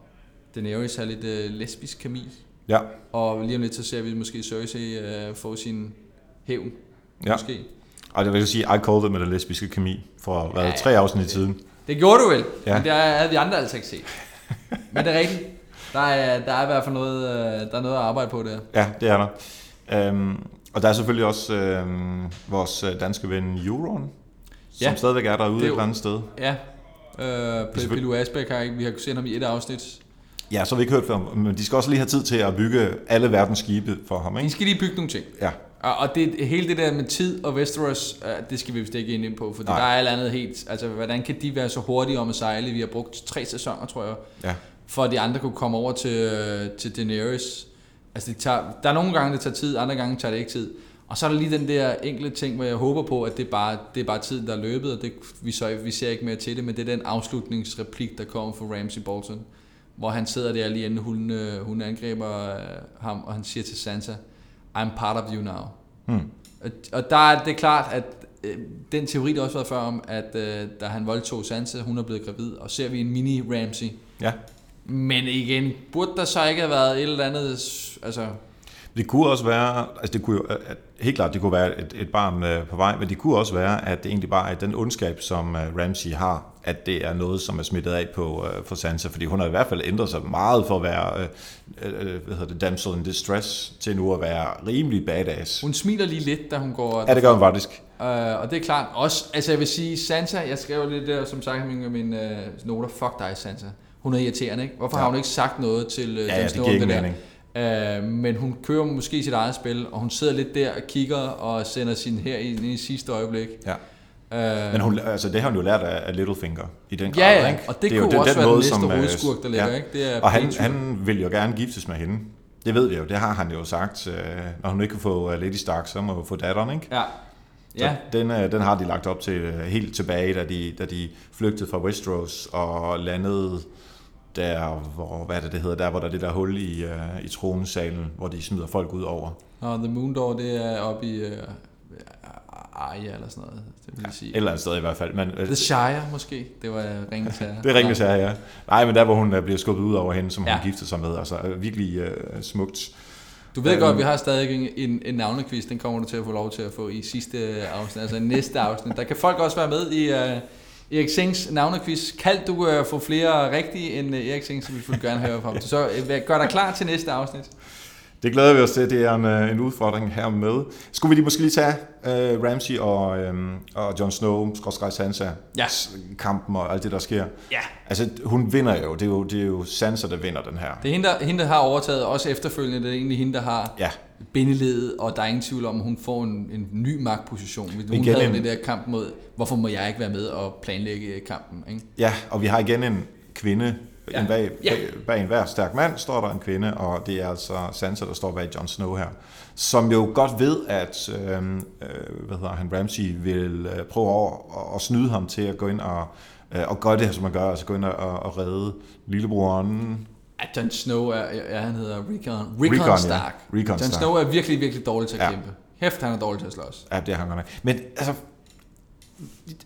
Daenerys have lidt uh, lesbisk kemi. Ja, Og lige om lidt, så ser vi måske Cersei uh, få sin hævn. ja. Måske. Og det vil jeg sige, I called it med det lesbiske kemi for hvad, Ja, ja, tre afsnit siden. Det gjorde du vel. Ja. men det havde vi andre altså ikke set. Men det er rigtigt. Der er, der er i hvert fald noget, øh, der er noget at arbejde på der. Ja, det er der. Øhm, og der er selvfølgelig også øhm, vores øh, danske ven Euron, som Ja. stadigvæk er derude Det et eller andet sted. Ja, øh, Pilu Asbæk har ikke, vi har set ham i et afsnit. Ja, så har vi ikke hørt fra ham, men de skal også lige have tid til at bygge alle verdens skibe for ham, De ikke? skal lige bygge nogle ting. Ja, Og, det, hele det der med tid og Westeros, øh, det skal vi vist ikke ind på, for der er alt andet helt, altså hvordan kan de være så hurtige om at sejle? Vi har brugt tre sæsoner, tror jeg, ja. For at de andre kunne komme over til, øh, til Daenerys. Altså det tager, der er nogle gange, det tager tid, andre gange tager det ikke tid. Og så er der lige den der enkelte ting, hvor jeg håber på, at det er bare, det er bare tiden, der er løbet, og det, vi, så, vi ser ikke mere til det, men det er den afslutningsreplik, der kommer fra Ramsey Bolton, hvor han sidder der lige inden hun, øh, hun angriber øh, ham, og han siger til Sansa, I'm part of you now. Hmm. Og, og der er det klart, at øh, den teori, der også har været før om, at øh, da han voldtog Sansa, hun er blevet gravid, og ser vi en mini Ramsey, ja. Men igen, burde der så ikke have været et eller andet, altså, Det kunne også være, altså det kunne jo, at, helt klart, det kunne være et, et barn øh, på vej, men det kunne også være, at det egentlig bare er den ondskab, som øh, Ramsey har, at det er noget, som er smittet af på øh, for Sansa, fordi hun har i hvert fald ændret sig meget for at være, øh, øh, hvad hedder det, damsel in distress, til nu at være rimelig badass. hun smiler lige lidt, da hun går... Ja, det gør hun faktisk. Øh, og det er klart også, altså jeg vil sige, Sansa, jeg skrev lidt der, som sagt, mine, mine øh, noter, fuck dig Sansa. Hun er irriterende, ikke? Hvorfor ja. har hun ikke sagt noget til øh, Ja, Jon ja, det giver ingen der? Øh, men hun kører måske sit eget spil, og hun sidder lidt der og kigger og sender sin her ind i sidste øjeblik. Ja. Øh, Men hun, altså, det har hun jo lært af, af Littlefinger i den grad, ja, ja, ikke? og det, jo kunne den- også den være den måde, næste som, øh, hovedskurk, der ligger, ja. ikke? Det er Og han, han vil jo gerne giftes med hende. Det ved vi jo, det har han jo sagt. Øh, når hun ikke kan få øh, Lady Stark, så må hun få datteren, ikke? Ja. Så Ja, den, den har de lagt op til helt tilbage, da de, da de flygtede fra Westeros og landede der, hvor, hvad er det, det hedder, der hvor der er det der hul i, øh, i tronesalen, hvor de smider folk ud over. og The Moondor, det er oppe i uh, Arya eller sådan noget, det vil jeg sige. Et eller andet sted i hvert fald. Men, øh, The Shire måske, det var Ringens Herre. det er Ringens Herre, ja. Nej, men der hvor hun øh, bliver skubbet ud over hende, som ja. Ja. hun giftede sig med. Altså øh, virkelig øh, smukt. Du ved Øhm. godt, vi har stadig en, en, navnequiz, den kommer du til at få lov til at få i sidste afsnit, altså næste afsnit. Der kan folk også være med i uh, Erik Sings navnequiz. Kan du uh, få flere rigtige end uh, Erik Sing, så vil vi gerne høre fra ham. Så uh, gør dig klar til næste afsnit. Det glæder vi os til. Det er en, øh, en udfordring her med. Skulle vi lige måske lige tage øh, Ramsey og, øh, og Jon Snow, skrådstræk Sansa, Ja. kampen og alt det, der sker. Ja. Altså, hun vinder jo. Det er jo, det er jo Sansa, der vinder den her. Det er hende der, hende, der har overtaget, også efterfølgende. Det er egentlig hende, der har Ja, bindeledet, og der er ingen tvivl om, at hun får en, en ny magtposition. Hun Igen havde en- den der kamp mod, hvorfor må jeg ikke være med og planlægge kampen? Ikke? ja, og vi har igen en kvinde. Ja. En bag, Ja. bag, bag en hver stærk mand står der en kvinde, og det er altså Sansa, der står bag Jon Snow her. Som jo godt ved, at øh, øh, hvad hedder han, Ramsey vil øh, prøve over at, at snyde ham til at gå ind og, øh, og gøre det, som man gør, altså gå ind og, og redde lillebroren At Jon Snow er, ja, han hedder Rickon, Rickon, Rickon, Rickon ja. Stark. Rickon Jon Stark. Snow er virkelig, virkelig dårlig til at Ja. kæmpe. Hæft, han er dårlig til at slås. Ja, det er han godt nok. Men altså,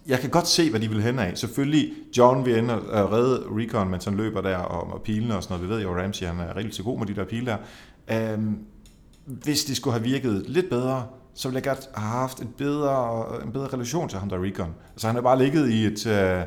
jeg kan godt se, hvad de vil hen af. Selvfølgelig, John vil ende og redde Recon, mens han løber der og, og pilene og sådan noget. Vi ved jo, at Ramsey han er rigtig god med de der pile der. Øhm, hvis det skulle have virket lidt bedre, så ville jeg godt have haft et bedre, en bedre relation til ham der Recon. Altså han har bare ligget i et, øh, Ja.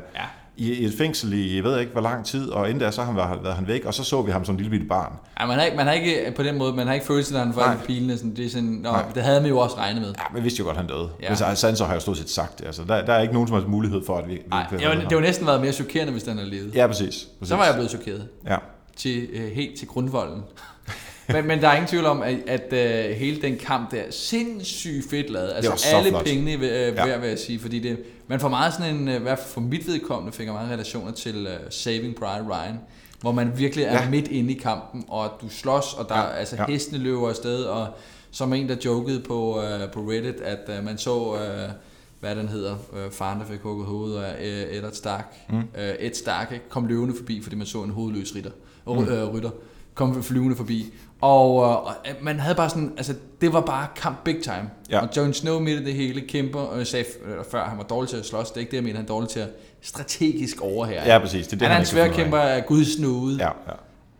I, i et fængsel i, jeg ved ikke hvor lang tid, og inden da så har han været, han væk, og så så vi ham som en lille bitte barn. Ja, man har ikke, man har ikke på den måde, man har ikke følelsen, at han får Nej. pilene. Sådan, det, er sådan, nå, Nej. det havde man jo også regnet med. Ja, men jeg vidste jo godt, han døde. Ja. Ja. Men Sansa har jo stort set sagt. Altså, der, der er ikke nogen som helst mulighed for, at vi, vi Nej, kan det, var, var næsten været mere chokerende, hvis den havde levet. Ja, præcis. præcis. Så var jeg blevet chokeret. Ja. til, øh, helt til grundvolden. men, men der er ingen tvivl om, at, at øh, hele den kamp der er sindssygt fedt lavet. var Altså så alle flot. pengene øh, Ja. værd, vil jeg sige, fordi det, man får meget sådan en, øh, i hvert fald for mit vedkommende, fik jeg meget relationer til uh, Saving Private Ryan, hvor man virkelig er Ja. midt inde i kampen, og du slås, og der Ja, altså ja. hestene løber afsted, og som en, der jokede på, uh, på Reddit, at uh, man så... Uh, hvad den hedder, øh, faren, der fik hugget hovedet af øh, Eddard Stark. Mm. Øh, Ed Stark ikke? kom løvende forbi, fordi man så en hovedløs ritter. Mm. Øh, rytter kom flyvende forbi. Og, øh, og øh, man havde bare sådan, altså det var bare kamp big time. Ja. Og Jon Snow midt i det hele kæmper, og jeg sagde øh, før, han var dårlig til at slås. Det er ikke det, jeg mener, han er dårlig til at strategisk overhære. Ja, præcis. Det er det, han er en ud sværkæmper af Guds nåde. Ja,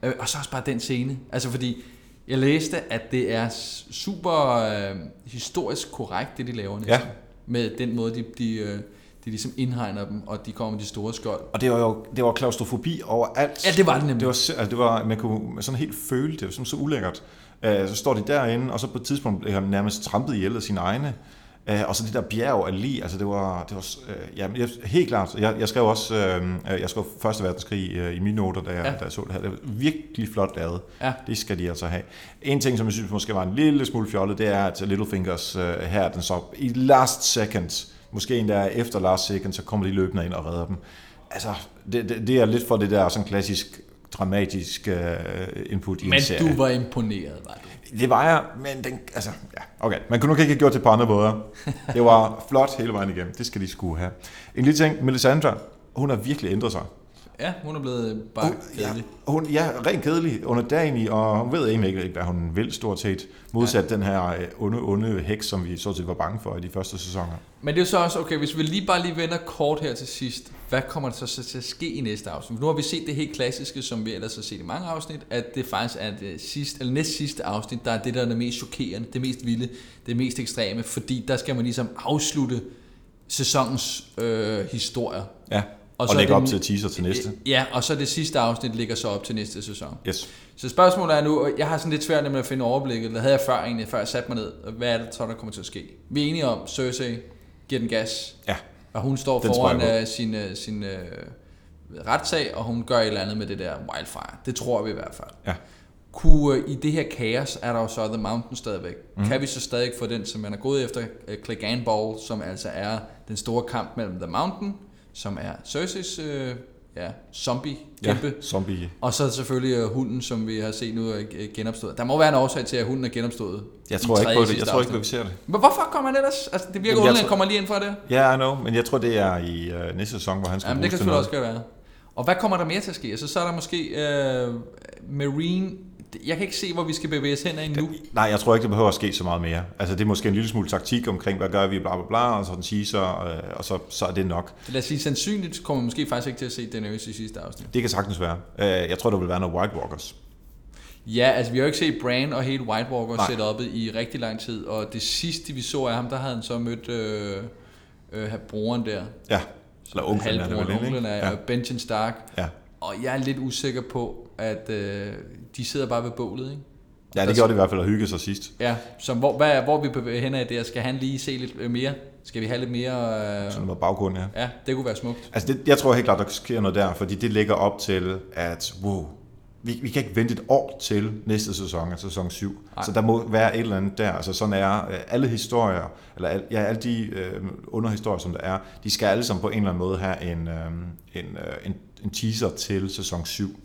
ja. Øh, og så også bare den scene. Altså fordi, jeg læste, at det er super øh, historisk korrekt, det de laver næsten. Ja. Med den måde, de, de, øh, de ligesom indhegner dem, og de kommer med de store skjold. Og det var jo det var klaustrofobi overalt. Ja, det var det nemlig. Det var, altså, det var, man kunne sådan helt føle det, det var sådan så ulækkert. Uh, så står de derinde, og så på et tidspunkt blev han nærmest trampet ihjel af sine egne. Uh, og så det der bjerg af lig, altså det var, det var uh, ja, jeg, helt klart, jeg, jeg skrev også, uh, jeg skrev Første Verdenskrig uh, i mine noter, da jeg, Ja. da jeg så det her. Det var virkelig flot lavet. Ja. Det skal de altså have. En ting, som jeg synes måske var en lille smule fjollet, det er, at Littlefingers uh, her, den så i last second, måske endda efter last second, så kommer de løbende ind og redder dem. Altså, det, det, det er lidt for det der sådan klassisk dramatisk uh, input i Men en serie. du var imponeret, var du? Det var jeg, men den, altså, ja, okay. Man kunne nok ikke have gjort det på andre måder. Det var flot hele vejen igennem. Det skal de skulle have. En lille ting, Melisandre, hun har virkelig ændret sig. Ja, hun er blevet bare Hun, ja, kedelig. hun, ja, rent kedelig under dagen i, og hun ved egentlig ikke, hvad hun vil stort set. Modsat ja. den her øh, onde, onde heks, som vi så set var bange for i de første sæsoner. Men det er jo så også, okay, hvis vi lige bare lige vender kort her til sidst, hvad kommer der så, så til at ske i næste afsnit? Nu har vi set det helt klassiske, som vi ellers har set i mange afsnit, at det faktisk er det sidste, eller næst sidste afsnit, der er det, der er det mest chokerende, det mest vilde, det mest ekstreme, fordi der skal man ligesom afslutte sæsonens øh, historier. Ja, og, Og lægge op til teaser til næste. Ja, og så det sidste afsnit ligger så op til næste sæson. Yes. Så spørgsmålet er nu, og jeg har sådan lidt svært med at finde overblikket, det havde jeg før egentlig, før jeg satte mig ned, hvad er det så, der kommer til at ske? Vi er enige om, Cersei giver den gas, Ja, og hun står Den foran uh, sin, uh, sin uh, retssag, og hun gør et eller andet med det der wildfire. Det tror vi i hvert fald. ja. Kunne, uh, I det her kaos er der jo så The Mountain stadigvæk. Mm. Kan vi så stadig få den, som man er gået efter, uh, Clegane Ball, som altså er den store kamp mellem The Mountain, som er Cerseis uh, ja, zombie Ja, kæmpe. zombie. Og så selvfølgelig øh, hunden, som vi har set nu er øh, genopstået. Der må være en årsag til, at hunden er genopstået. Jeg tror ikke på det. Jeg tror ikke, vi ser det. Men hvorfor kommer han ellers? Altså, det virker underligt, at han kommer lige ind fra det. Ja, yeah, I know, men jeg tror, det er i øh, næste sæson, hvor han skal Jamen, det kan selvfølgelig noget. også være. Og hvad kommer der mere til at ske? Altså, så er der måske øh, Marine... Jeg kan ikke se, hvor vi skal bevæge os hen af nu. Nej, jeg tror ikke, det behøver at ske så meget mere. Altså, det er måske en lille smule taktik omkring, hvad gør vi, bla bla bla, og så den teaser, øh, og så, så er det nok. Lad os sige, sandsynligt kommer vi måske faktisk ikke til at se Daenerys i sidste afsnit. Det kan sagtens være. Øh, jeg tror, der vil være noget White Walkers. Ja, altså vi har jo ikke set Bran og hele White Walker Nej. setup'et i rigtig lang tid, og det sidste vi så af ham, der havde han så mødt øh, øh, broren der. Ja, eller onklen er det vel, ikke? ja. Benjen Stark. Ja. Og jeg er lidt usikker på, at øh, de sidder bare ved bålet, ikke? ja, det gjorde det i hvert fald at hygge sig sidst. Ja, så hvor, hvad, hvor vi bevæger hen af der? Skal han lige se lidt øh, mere? Skal vi have lidt mere... Øh... Sådan noget baggrund, ja. Ja, det kunne være smukt. Altså, det, jeg tror helt klart, der sker noget der, fordi det ligger op til, at wow, vi, vi kan ikke vente et år til næste sæson, altså sæson 7. Nej. Så der må være et eller andet der. Altså sådan er øh, alle historier, eller al, ja, alle de øh, underhistorier, som der er, de skal alle sammen på en eller anden måde have en, øh, en, øh, en, en teaser til sæson 7.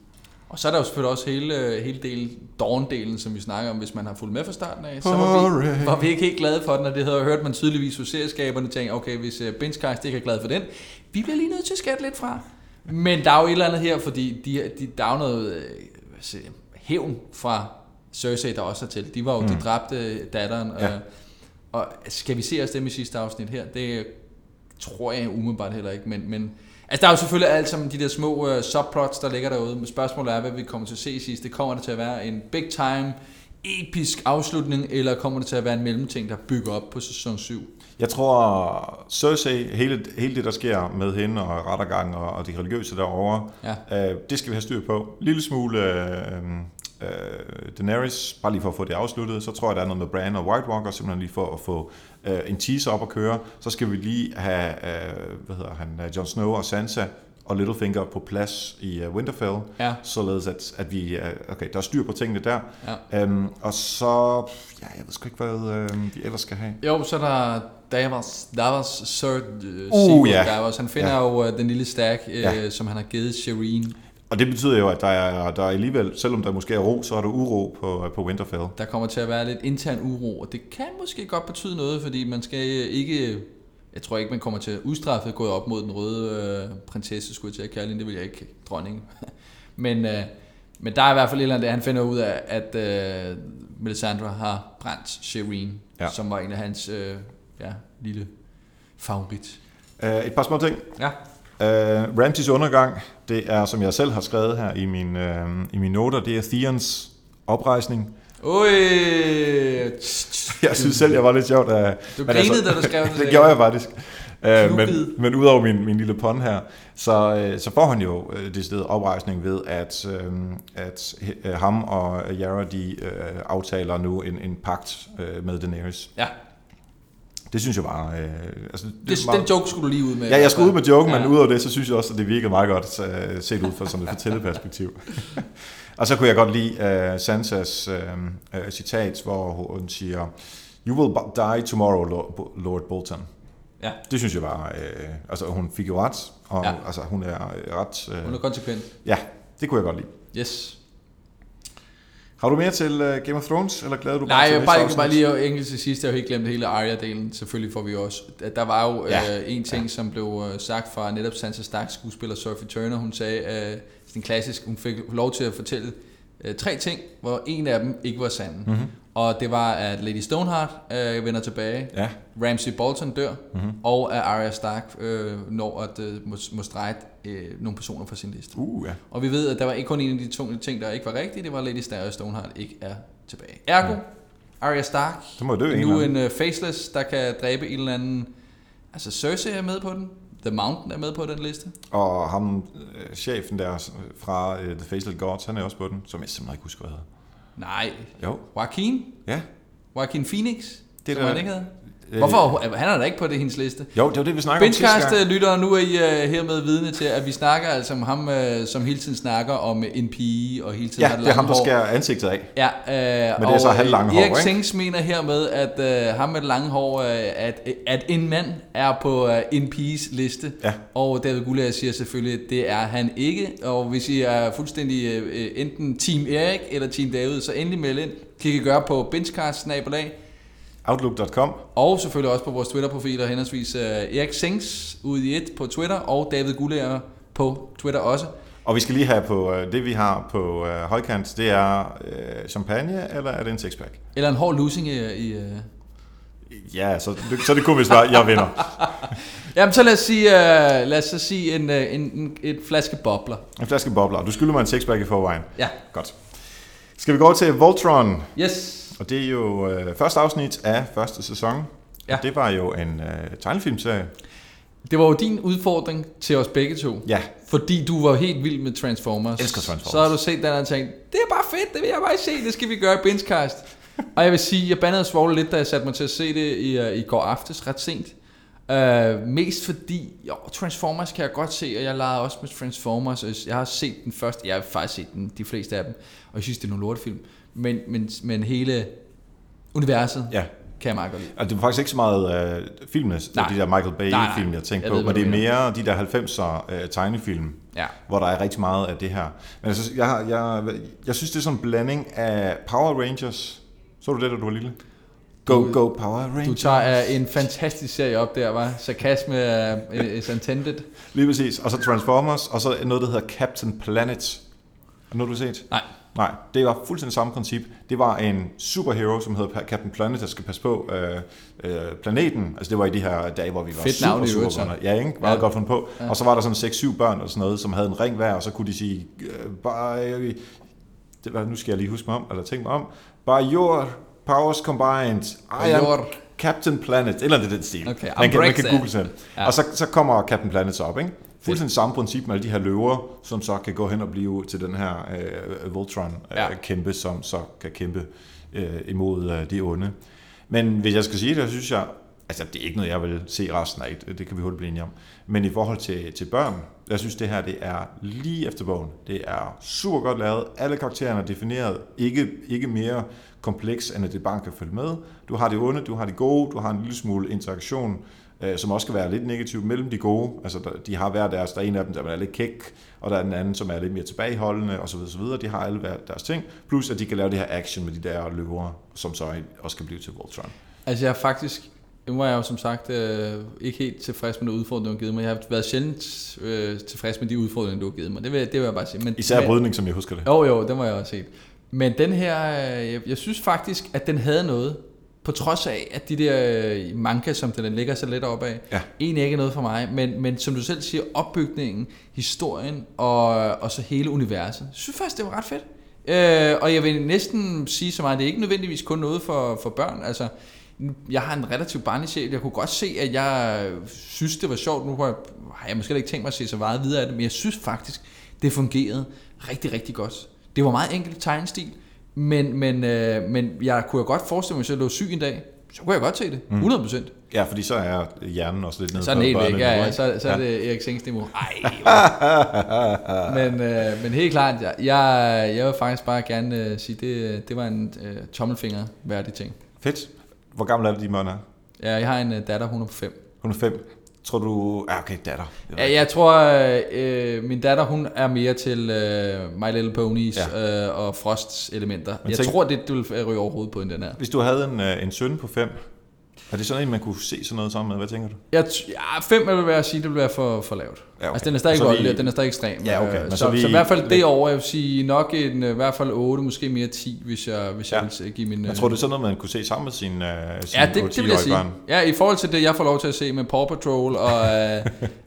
Og så er der jo selvfølgelig også hele, øh, hele del, Dawn-delen, som vi snakker om, hvis man har fulgt med fra starten af. Så var vi, var vi ikke helt glade for den, og det havde hørt man tydeligvis hos serieskaberne, tænkte, okay, hvis uh, Benchcast ikke er glad for den, vi bliver lige nødt til at skatte lidt fra. Men der er jo et eller andet her, fordi de, de, der er jo noget øh, siger hævn fra Cersei, der også er til. De var jo, mm. de dræbte datteren. Ja. Øh, og skal vi se os dem i sidste afsnit her? Det tror jeg umiddelbart heller ikke, men, men altså der er jo selvfølgelig alt sammen de der små uh, subplots, der ligger derude, men spørgsmålet er, hvad vi kommer til at se i sidste. Kommer det til at være en big time, episk afslutning, eller kommer det til at være en mellemting, der bygger op på sæson 7? Jeg tror, Cersei, hele, hele det, der sker med hende og rettergang og, og de religiøse derovre, Ja. øh, det skal vi have styr på. Lille smule øh, øh, Daenerys, bare lige for at få det afsluttet. Så tror jeg, der er noget med Bran og White Walker, simpelthen lige for at få øh, en teaser op at køre. Så skal vi lige have, øh, hvad hedder han, øh, Jon Snow og Sansa og Littlefinger på plads i uh, Winterfell, Ja. således at, at vi, uh, okay, der er styr på tingene der. Ja. Um, og så, ja, jeg ved sgu ikke, hvad uh, vi ellers skal have. Jo, så er der Davos, Davos Sir uh, Uh, ja. Davos. Han finder Ja. jo uh, den lille stak, uh, Ja. som han har givet Shireen. Og det betyder jo, at der er, der er alligevel, selvom der måske er ro, så er der uro på, på Winterfell. Der kommer til at være lidt intern uro, og det kan måske godt betyde noget, fordi man skal ikke... Jeg tror ikke, man kommer til at udstraffe gået op mod den røde øh, prinsesse, skulle jeg til at kalde hende. Det vil jeg ikke, dronning. men, øh, men der er i hvert fald et eller andet, han finder ud af, at øh, Melisandre har brændt Shireen, ja. som var en af hans øh, ja, lille favorit. Uh, et par små ting. Ja. Uh, Ramses undergang, det er, som jeg selv har skrevet her i, min, uh, i mine noter, det er Theons oprejsning. Oj! Jeg synes selv, jeg var lidt sjovt. Uh, Du men altså, grinede, da du skrev det. det gjorde jeg faktisk. Uh, men, men udover min, min lille pond her, så, så får han jo uh, det sted oprejsning ved, at, uh, at ham og Yara, de uh, aftaler nu en, en pagt uh, med Daenerys. Ja, Det synes jeg bare... Øh, altså, det, var- den joke skulle du lige ud med. Ja, jeg skulle ud med joken, Ja. men udover det, så synes jeg også, at det virkede meget godt øh, set ud fra sådan et fortælleperspektiv. og så kunne jeg godt lide uh, Sansas uh, uh, citat, hvor hun siger, You will die tomorrow, Lord, Bolton. Ja, Det synes jeg var... Øh, altså, hun fik jo ret, og ja. Altså, hun er ret... Øh, hun er konsekvent. ja, det kunne jeg godt lide. Yes. Har du mere til uh, Game of Thrones, eller glæder du Nej, bare til jeg bare, afsnit? bare lige enkelt til sidst, jeg har jo helt glemt hele Arya-delen, selvfølgelig får vi også. at Der var jo Ja. øh, en ting, ja. som blev øh, sagt fra netop Sansa Stark skuespiller Sophie Turner, hun sagde, øh, sådan klassisk, hun fik lov til at fortælle øh, tre ting, hvor en af dem ikke var sanden. Mhm. Mm-hmm. Og det var, at Lady Stoneheart øh, vender tilbage, Ja, Ramsay Bolton dør, Mhm. mm-hmm. og at Arya Stark øh, når at øh, må, må strege øh, nogle personer fra sin liste. uh, ja. Og vi ved, at der var ikke kun en af de to ting, der ikke var rigtige, det var Lady Stark Stoneheart ikke er tilbage. Ergo, Ja. Arya Stark, Så må dø en nu anden. en uh, faceless, der kan dræbe en eller anden... Altså Cersei er med på den, The Mountain er med på den liste. Og ham, øh, chefen der fra øh, The Faceless Gods, han er også på den, som jeg simpelthen ikke husker, hvad hedder. Nej, Jo, Joaquin? ja. Joaquin Phoenix? Det er som da- han ikke havde? Hvorfor? Han er da ikke på det hendes liste. Jo, det var det, vi snakkede om sidste gang. Benchcast lytter, nu er I uh, hermed vidne til, at vi snakker altså om ham, uh, som hele tiden snakker om en pige, og hele tiden Ja, har det er ham, der hår. skærer ansigtet af. Ja, øh, Men det er så halvlange hår, Erik ikke? Sings mener hermed, at øh, ham med det lange hår, øh, at, at en mand er på øh, en piges liste. Ja. Og David Gullager siger selvfølgelig, at det er han ikke. Og hvis I er fuldstændig øh, enten Team Erik eller Team David, så endelig meld ind. Kan I gøre på benchcast Outlook.com. og selvfølgelig også på vores Twitter-profiler, henholdsvis øh, Erik Sings ude i et på Twitter, og David Gullager på Twitter også. Og vi skal lige have på, øh, det vi har på øh, højkant, det er øh, champagne, eller er det en sixpack? Eller en hård losing i... i øh. Ja, så, så det kunne vi svare, jeg vinder. Jamen så lad os sige, øh, lad os så sige en, øh, en, en, et flaske bobler. En flaske bobler. Du skylder mig en sixpack i forvejen. Ja. Godt. Skal vi gå over til Voltron? Yes. Og det er jo øh, første afsnit af første sæson. Ja. Og det var jo en øh, tegnefilmserie. Det var jo din udfordring til os begge to. Ja, Fordi du var helt vild med Transformers. Elsker Transformers. Så har du set den og tænkt, det er bare fedt, det vil jeg bare se, det skal vi gøre i Bingecast. og jeg vil sige, jeg bandede svogle lidt, da jeg satte mig til at se det i, uh, i går aftes, ret sent. Uh, mest fordi, jo, Transformers kan jeg godt se, og jeg legede også med Transformers. og Jeg har set den første, jeg har faktisk set den, de fleste af dem, og jeg synes, det er nogle lortefilm. Men, men, men hele universet ja. kan jeg meget godt lide. Altså, det var faktisk ikke så meget øh, filmene, Nej. de der Michael. Bay-film, jeg tænkte Jeg på, men det er mere de der 90'er øh, tegnefilm, Ja. hvor der er rigtig meget af det her. Men altså, jeg, har- jeg, jeg synes, det er sådan en blanding af Power Rangers. Så du det, da du var lille? Go, Du- go, Power Rangers. Du tager uh, en fantastisk serie op der, var Sarkasme uh, is intended. Lige præcis. Og så Transformers, og så noget, der hedder Captain Planet. Noget, du har set? Nej. Nej, det var fuldstændig samme princip. Det var en superhero, som hedder Captain Planet, der skal passe på øh, øh, planeten. Altså det var i de her dage, hvor vi var Fedt super, navn super, Ja, ikke? Meget Ja. godt fundet på. Ja. Og så var der sådan 6-7 børn og sådan noget, som havde en ring hver, og så kunne de sige, øh, bare, øh, det var, nu skal jeg lige huske mig om, eller tænke mig om, by your powers combined, I am Your- Captain Planet, eller det den stil. Okay, man, kan, man kan google selv. Ja. Ja. Og så, så kommer Captain Planet så op, ikke? Fuldstændig samme princip med alle de her løver, som så kan gå hen og blive til den her øh, Voltron øh, Ja. ja. kæmpe, som så kan kæmpe øh, imod øh, de onde. Men hvis jeg skal sige det, så synes jeg, altså det er ikke noget, jeg vil se resten af, det kan vi hurtigt blive enige om. Men i forhold til, til børn, jeg synes det her, det er lige efter bogen. Det er super godt lavet. Alle karaktererne er defineret, ikke, ikke mere kompleks, end at det bare kan følge med. Du har det onde, du har det gode, du har en lille smule interaktion, øh, som også kan være lidt negativ mellem de gode. Altså, der, de har hver deres, der er en af dem, der er lidt kæk, og der er den anden, som er lidt mere tilbageholdende, og så videre, så videre. De har alle hver deres ting. Plus, at de kan lave det her action med de der løver, som så også kan blive til Voltron. Altså jeg er faktisk, nu var jeg jo som sagt øh, ikke helt tilfreds med de udfordringer, du har givet mig. Jeg har været sjældent øh, tilfreds med de udfordringer, du har givet mig. Det vil, det vil jeg bare sige. Men, Især brydning, som jeg husker det. Jo, jo, den må jeg også set. Men den her, øh, jeg, jeg synes faktisk, at den havde noget. På trods af, at de der øh, manga, som den ligger så lidt op af, Ja. egentlig ikke er noget for mig. Men, men som du selv siger, opbygningen, historien og, og så hele universet. Jeg synes faktisk, det var ret fedt. Øh, og jeg vil næsten sige så meget, det er ikke nødvendigvis kun noget for, for børn. Altså, jeg har en relativt barnlig sjæl. Jeg kunne godt se, at jeg synes, det var sjovt. Nu har jeg, har jeg måske ikke tænkt mig at se så meget videre af det, men jeg synes faktisk, det fungerede rigtig, rigtig godt. Det var meget enkelt tegnstil, men, men, øh, men jeg kunne jo godt forestille mig, hvis jeg lå syg en dag, så kunne jeg godt se det. 100%. Ja, fordi så er hjernen også lidt nede Så er den helt væk. Ja, ja, så, så er det Erik Sings niveau. Ej, men, øh, men helt klart, jeg, jeg, jeg vil faktisk bare gerne øh, sige, det, det var en øh, tommelfinger værdig ting. Fedt. Hvor gammel er det, de børn er? Ja, jeg har en øh, datter, hun er på 5. Hun er fem. Tror du... Ja, okay, datter. Ja, jeg tror, øh, øh, min datter, hun er mere til øh, My Little Ponies ja. øh, og Frosts elementer. Men jeg tænk- tror, det du vil ryge overhovedet på en den her. Hvis du havde en, øh, en søn på fem, er det sådan en, man kunne se sådan noget sammen med? Hvad tænker du? Jeg, ja, fem vil være at sige, det vil være for, for lavt. Ja, okay. Altså, den er stadig voldelig, vi- den er stadig ekstrem. Ja, okay. Øh, Men Så, så vi- så, i hvert fald det over, jeg vil sige nok en, øh, i hvert fald 8, måske mere 10, hvis jeg, hvis jeg Ja. vil give min... Jeg øh, tror, det er sådan noget, man kunne se sammen med sine, øh, sine Ja, det, det vil jeg sige. Ja, i forhold til det, jeg får lov til at se med Paw Patrol og uh,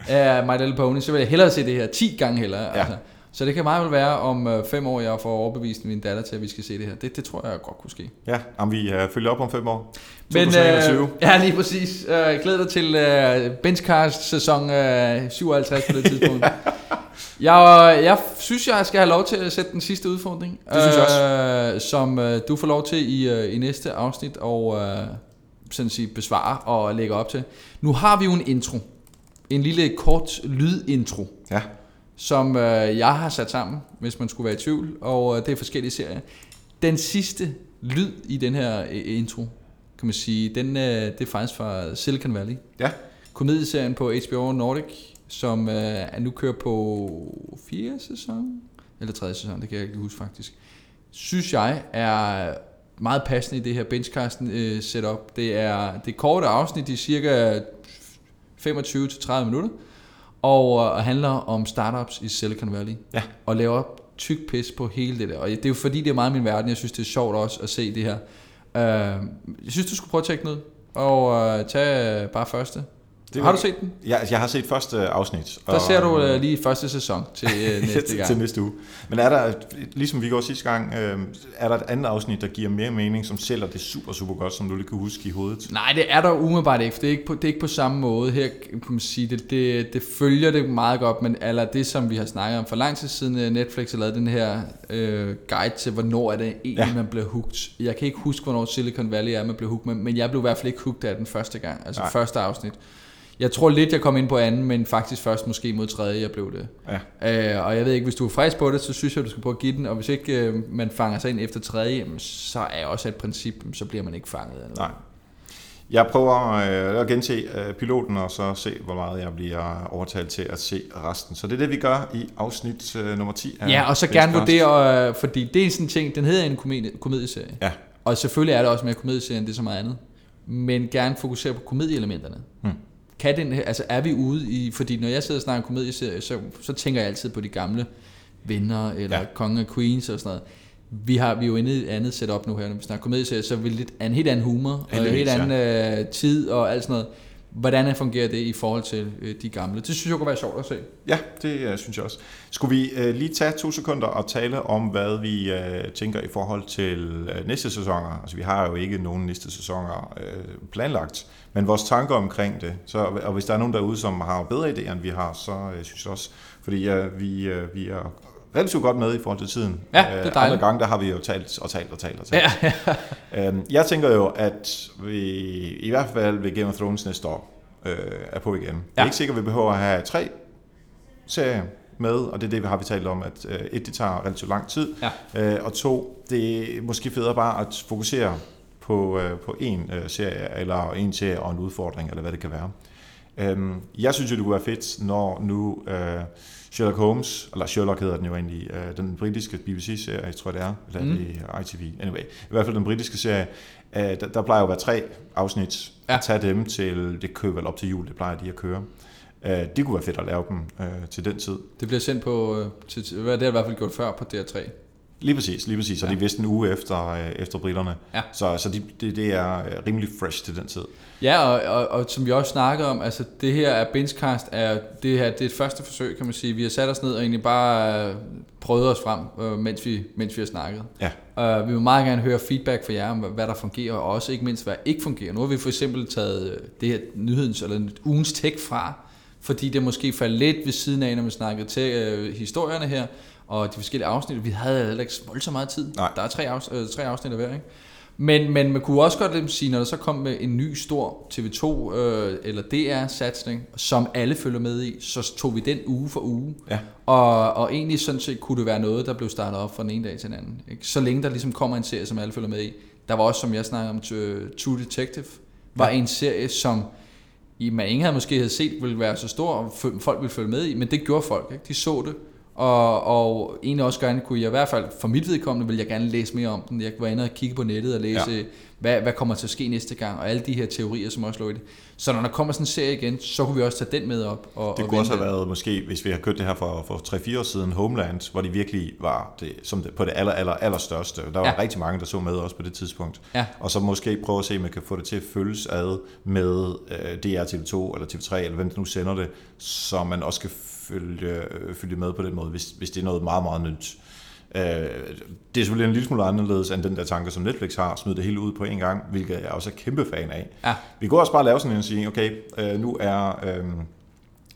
uh, My Little Pony, så vil jeg hellere se det her 10 gange hellere. Ja. Altså. Så det kan meget vel være om uh, fem år, jeg får overbevist min datter til, at vi skal se det her. Det, det tror jeg godt kunne ske. Ja, om vi øh, følger op om fem år. Men, 2021. øh, ja, lige præcis. Uh, glæder dig til uh, Benchcast sæson uh, 57 på det tidspunkt. jeg, jeg synes, jeg skal have lov til at sætte den sidste udfordring. Det synes jeg øh, Som uh, du får lov til i, uh, i næste afsnit. Og uh, sådan sige, besvare og lægge op til. Nu har vi jo en intro. En lille kort lydintro, Ja. Som øh, jeg har sat sammen, hvis man skulle være i tvivl, og øh, det er forskellige serier. Den sidste lyd i den her øh, intro, kan man sige, den, øh, det er faktisk fra Silicon Valley. Ja. Komedieserien på HBO Nordic, som øh, er nu kører på fire sæson, eller tredje sæson, det kan jeg ikke huske faktisk, synes jeg er meget passende i det her benchcasten øh, setup. Det er, det er korte afsnit, de er cirka 25-30 minutter, og, øh, og handler om startups i Silicon Valley. Ja. Og laver tyk pis på hele det der. Og det er jo fordi, det er meget min verden, jeg synes, det er sjovt også at se det her. Øh, jeg synes, du skulle prøve at tjekke ud, og øh, tage bare første. Det har du set den? Jeg, jeg har set første afsnit. Der ser du øh, lige første sæson til øh, næste gang. til næste uge. Men er der, ligesom vi gjorde sidste gang, øh, er der et andet afsnit, der giver mere mening, som sælger det super, super godt, som du lige kan huske i hovedet? Nej, det er der umiddelbart ikke, for det er ikke på, det er ikke på samme måde. Her kan man sige, det, det, det følger det meget godt, men eller det, som vi har snakket om for lang tid siden, øh, Netflix har lavet den her øh, guide til, hvornår er det egentlig, Ja. ja. man bliver hooked. Jeg kan ikke huske, hvornår Silicon Valley er, man bliver hooked, men, men jeg blev i hvert fald ikke hooked af den første gang, altså. Nej. første afsnit. Jeg tror lidt, jeg kom ind på anden, men faktisk først måske mod tredje, jeg blev det. Ja. Øh, og jeg ved ikke, hvis du er frisk på det, så synes jeg, du skal prøve at give den. Og hvis ikke øh, man fanger sig ind efter tredje, jamen, så er jeg også et princip, så bliver man ikke fanget. Noget. Nej. Jeg prøver øh, at gense øh, piloten, og så se, hvor meget jeg bliver overtalt til at se resten. Så det er det, vi gør i afsnit øh, nummer 10 af Ja, og så gerne vurdere, øh, fordi det er sådan en ting, den hedder en komedie, komedieserie. Ja. Og selvfølgelig er det også mere komedieserie, end det er så meget andet. Men gerne fokusere på komedieelementerne. Hmm. Kan den, altså er vi ude i, fordi når jeg sidder og snakker komedieserie, så, så tænker jeg altid på de gamle venner, eller Ja. ja. Konge og Queens og sådan noget. Vi har vi er jo inde i et andet setup nu her, når vi snakker komedieserie, så er vi lidt en helt anden humor, og en helt anden øh, tid og alt sådan noget. Hvordan fungerer det i forhold til øh, de gamle? Det synes jeg kunne være sjovt at se. Ja, det øh, synes jeg også. Skulle vi øh, lige tage to sekunder og tale om, hvad vi øh, tænker i forhold til øh, næste sæsoner? Altså, vi har jo ikke nogen næste sæsoner øh, planlagt, men vores tanker omkring det. Så, og hvis der er nogen derude, som har bedre idéer, end vi har, så øh, synes jeg også, fordi øh, vi, øh, vi er relativt godt med i forhold til tiden. Ja, det er Øh, Andre dejligt. gange, der har vi jo talt og talt og talt og talt. Ja, Øhm, jeg tænker jo, at vi i hvert fald ved Game of Thrones næste år øh, er på igen. Ja. Det er ikke sikkert, at vi behøver at have tre serier med, og det er det, vi har vi talt om, at øh, et, det tager relativt lang tid, Ja. øh, og to, det er måske federe bare at fokusere på, øh, på en øh, serie, eller en serie og en udfordring, eller hvad det kan være. Øhm, jeg synes jo, det kunne være fedt, når nu øh, Sherlock Holmes, eller Sherlock hedder den jo egentlig, øh, den britiske BBC-serie, jeg tror det er, eller mm. Det er ITV, anyway, i hvert fald den britiske serie, øh, der, der plejer jo at være tre afsnit, ja. At tage dem til, det kører vel op til jul, det plejer de at køre. Øh, det kunne være fedt at lave dem øh, til den tid. Det bliver sendt på, øh, til, til, hvad det har i hvert fald gjort før på DR3. Lige præcis, lige præcis, og Ja. de er vist en uge efter, øh, efter britterne. Ja. Så, så de, det, det er øh, rimelig fresh til den tid. Ja, og, og, og som vi også snakkede om, altså det her er Benchcast, er, det her det er et første forsøg, kan man sige. Vi har sat os ned og egentlig bare øh, prøvet os frem, øh, mens, vi, mens vi har snakket. Ja. Uh, vi vil meget gerne høre feedback fra jer om, hvad der fungerer, og også ikke mindst, hvad der ikke fungerer. Nu har vi for eksempel taget det her nyhedens, eller ugens tech fra, fordi det måske faldt lidt ved siden af, når vi snakkede til øh, historierne her, og de forskellige afsnit. Vi havde heller ikke voldsomt meget tid. Nej. Der er tre, afs- øh, tre afsnit af hver, ikke? Men, men man kunne også godt sige, når der så kom med en ny stor TV2 øh, eller DR-satsning, som alle følger med i, så tog vi den uge for uge. Ja. Og, og egentlig sådan set kunne det være noget, der blev startet op fra den ene dag til den anden. Ikke? Så længe der ligesom kommer en serie, som alle følger med i. Der var også, som jeg snakkede om, True Detective, var Ja. en serie, som i, man ingen havde måske havde set, ville være så stor, og folk ville følge med i, men det gjorde folk. Ikke? De så det, og, og egentlig også gerne kunne jeg, i hvert fald for mit vedkommende, vil jeg gerne læse mere om den. Jeg var inde og kigge på nettet og læse, Ja. hvad, hvad kommer til at ske næste gang, og alle de her teorier, som også lå i det. Så når der kommer sådan en serie igen, så kunne vi også tage den med op. Og, Det og kunne også have været, måske, hvis vi har kørt det her for, for 3-4 år siden, Homeland, hvor de virkelig var det, som det, på det aller, aller, allerstørste. Der var. Ja. rigtig mange, der så med også på det tidspunkt. Ja. Og så måske prøve at se, om man kan få det til at følges ad med øh, DR TV2 eller TV3, eller hvem der nu sender det, så man også kan følge, øh, følge med på den måde, hvis, hvis det er noget meget, meget nyt. Øh, det er selvfølgelig en lille smule anderledes end den der tanke, som Netflix har, smid det hele ud på en gang, hvilket jeg også er kæmpe fan af. Ja. Vi kunne også bare lave sådan en og sige, okay, øh, nu er øh,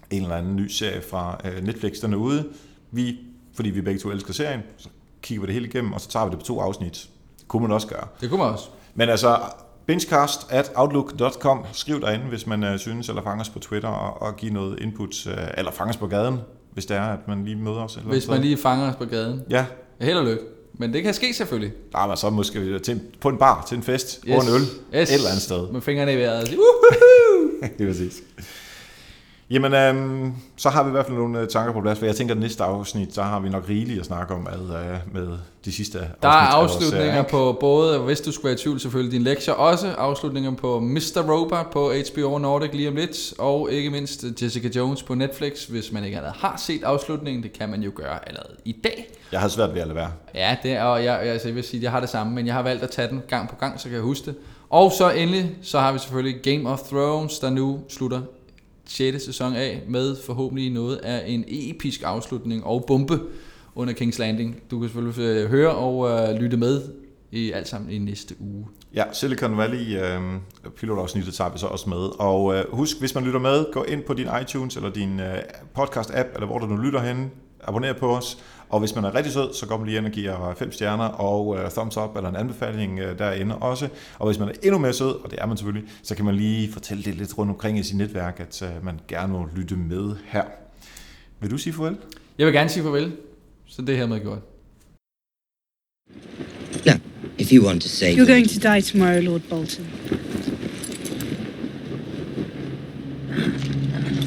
en eller anden ny serie fra øh, Netflix, den er ude. Vi, fordi vi begge to elsker serien, så kigger vi det hele igennem, og så tager vi det på to afsnit. Det kunne man også gøre. Det kunne man også. Men altså, Bingecast at outlook.com. Skriv derinde, hvis man øh, synes, eller fanger os på Twitter, og, og giv noget input, øh, eller fanger os på gaden, hvis det er, at man lige møder os. Eller Hvis man lige fanger os på gaden. Ja, Held og lykke. Men det kan ske selvfølgelig. Nej, men så måske til, på en bar, til en fest, yes. over en øl, Yes. et eller andet sted. Med fingrene i vejret. Uhuhu! det er præcis. Jamen, øhm, så har vi i hvert fald nogle øh, tanker på plads, for jeg tænker, at næste afsnit, så har vi nok rigeligt at snakke om med, øh, med de sidste afsnit. Der er af vores afslutninger serie, ikke? på både, hvis du skulle være i tvivl selvfølgelig, din lektier også. Afslutninger på Mr. Robot på HBO Nordic lige om lidt. Og ikke mindst Jessica Jones på Netflix, hvis man ikke allerede har set afslutningen. Det kan man jo gøre allerede i dag. Jeg har svært ved at lade være. Ja, det er, og jeg, altså, jeg vil sige, at jeg har det samme, men jeg har valgt at tage den gang på gang, så kan jeg huske det. Og så endelig, så har vi selvfølgelig Game of Thrones, der nu slutter 6. sæson af, med forhåbentlig noget af en episk afslutning og bombe under King's Landing. Du kan selvfølgelig øh, høre og øh, lytte med i alt sammen i næste uge. Ja, Silicon Valley øh, pilotafsnittet tager vi så også med. Og øh, husk, hvis man lytter med, gå ind på din iTunes eller din øh, podcast-app, eller hvor du nu lytter henne, abonner på os. Og hvis man er rigtig sød, så går man lige ind og giver fem stjerner og øh, thumbs up eller en anbefaling øh, derinde også. Og hvis man er endnu mere sød, og det er man selvfølgelig, så kan man lige fortælle det lidt rundt omkring i sit netværk, at øh, man gerne må lytte med her. Vil du sige farvel? Jeg vil gerne sige farvel, så det her med gjort. Now, if you want to save You're going to die tomorrow, Lord Bolton.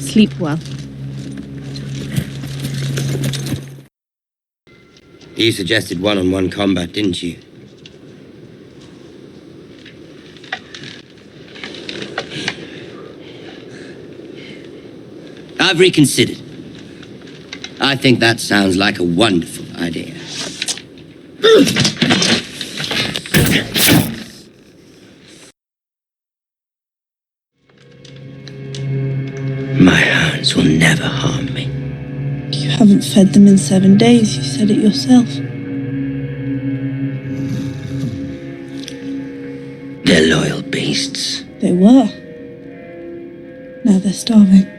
Sleep well. You suggested one-on-one combat, didn't you? I've reconsidered. I think that sounds like a wonderful idea. My hounds will never harm me. Fed them in seven days, you said it yourself. They're loyal beasts. They were. Now they're starving.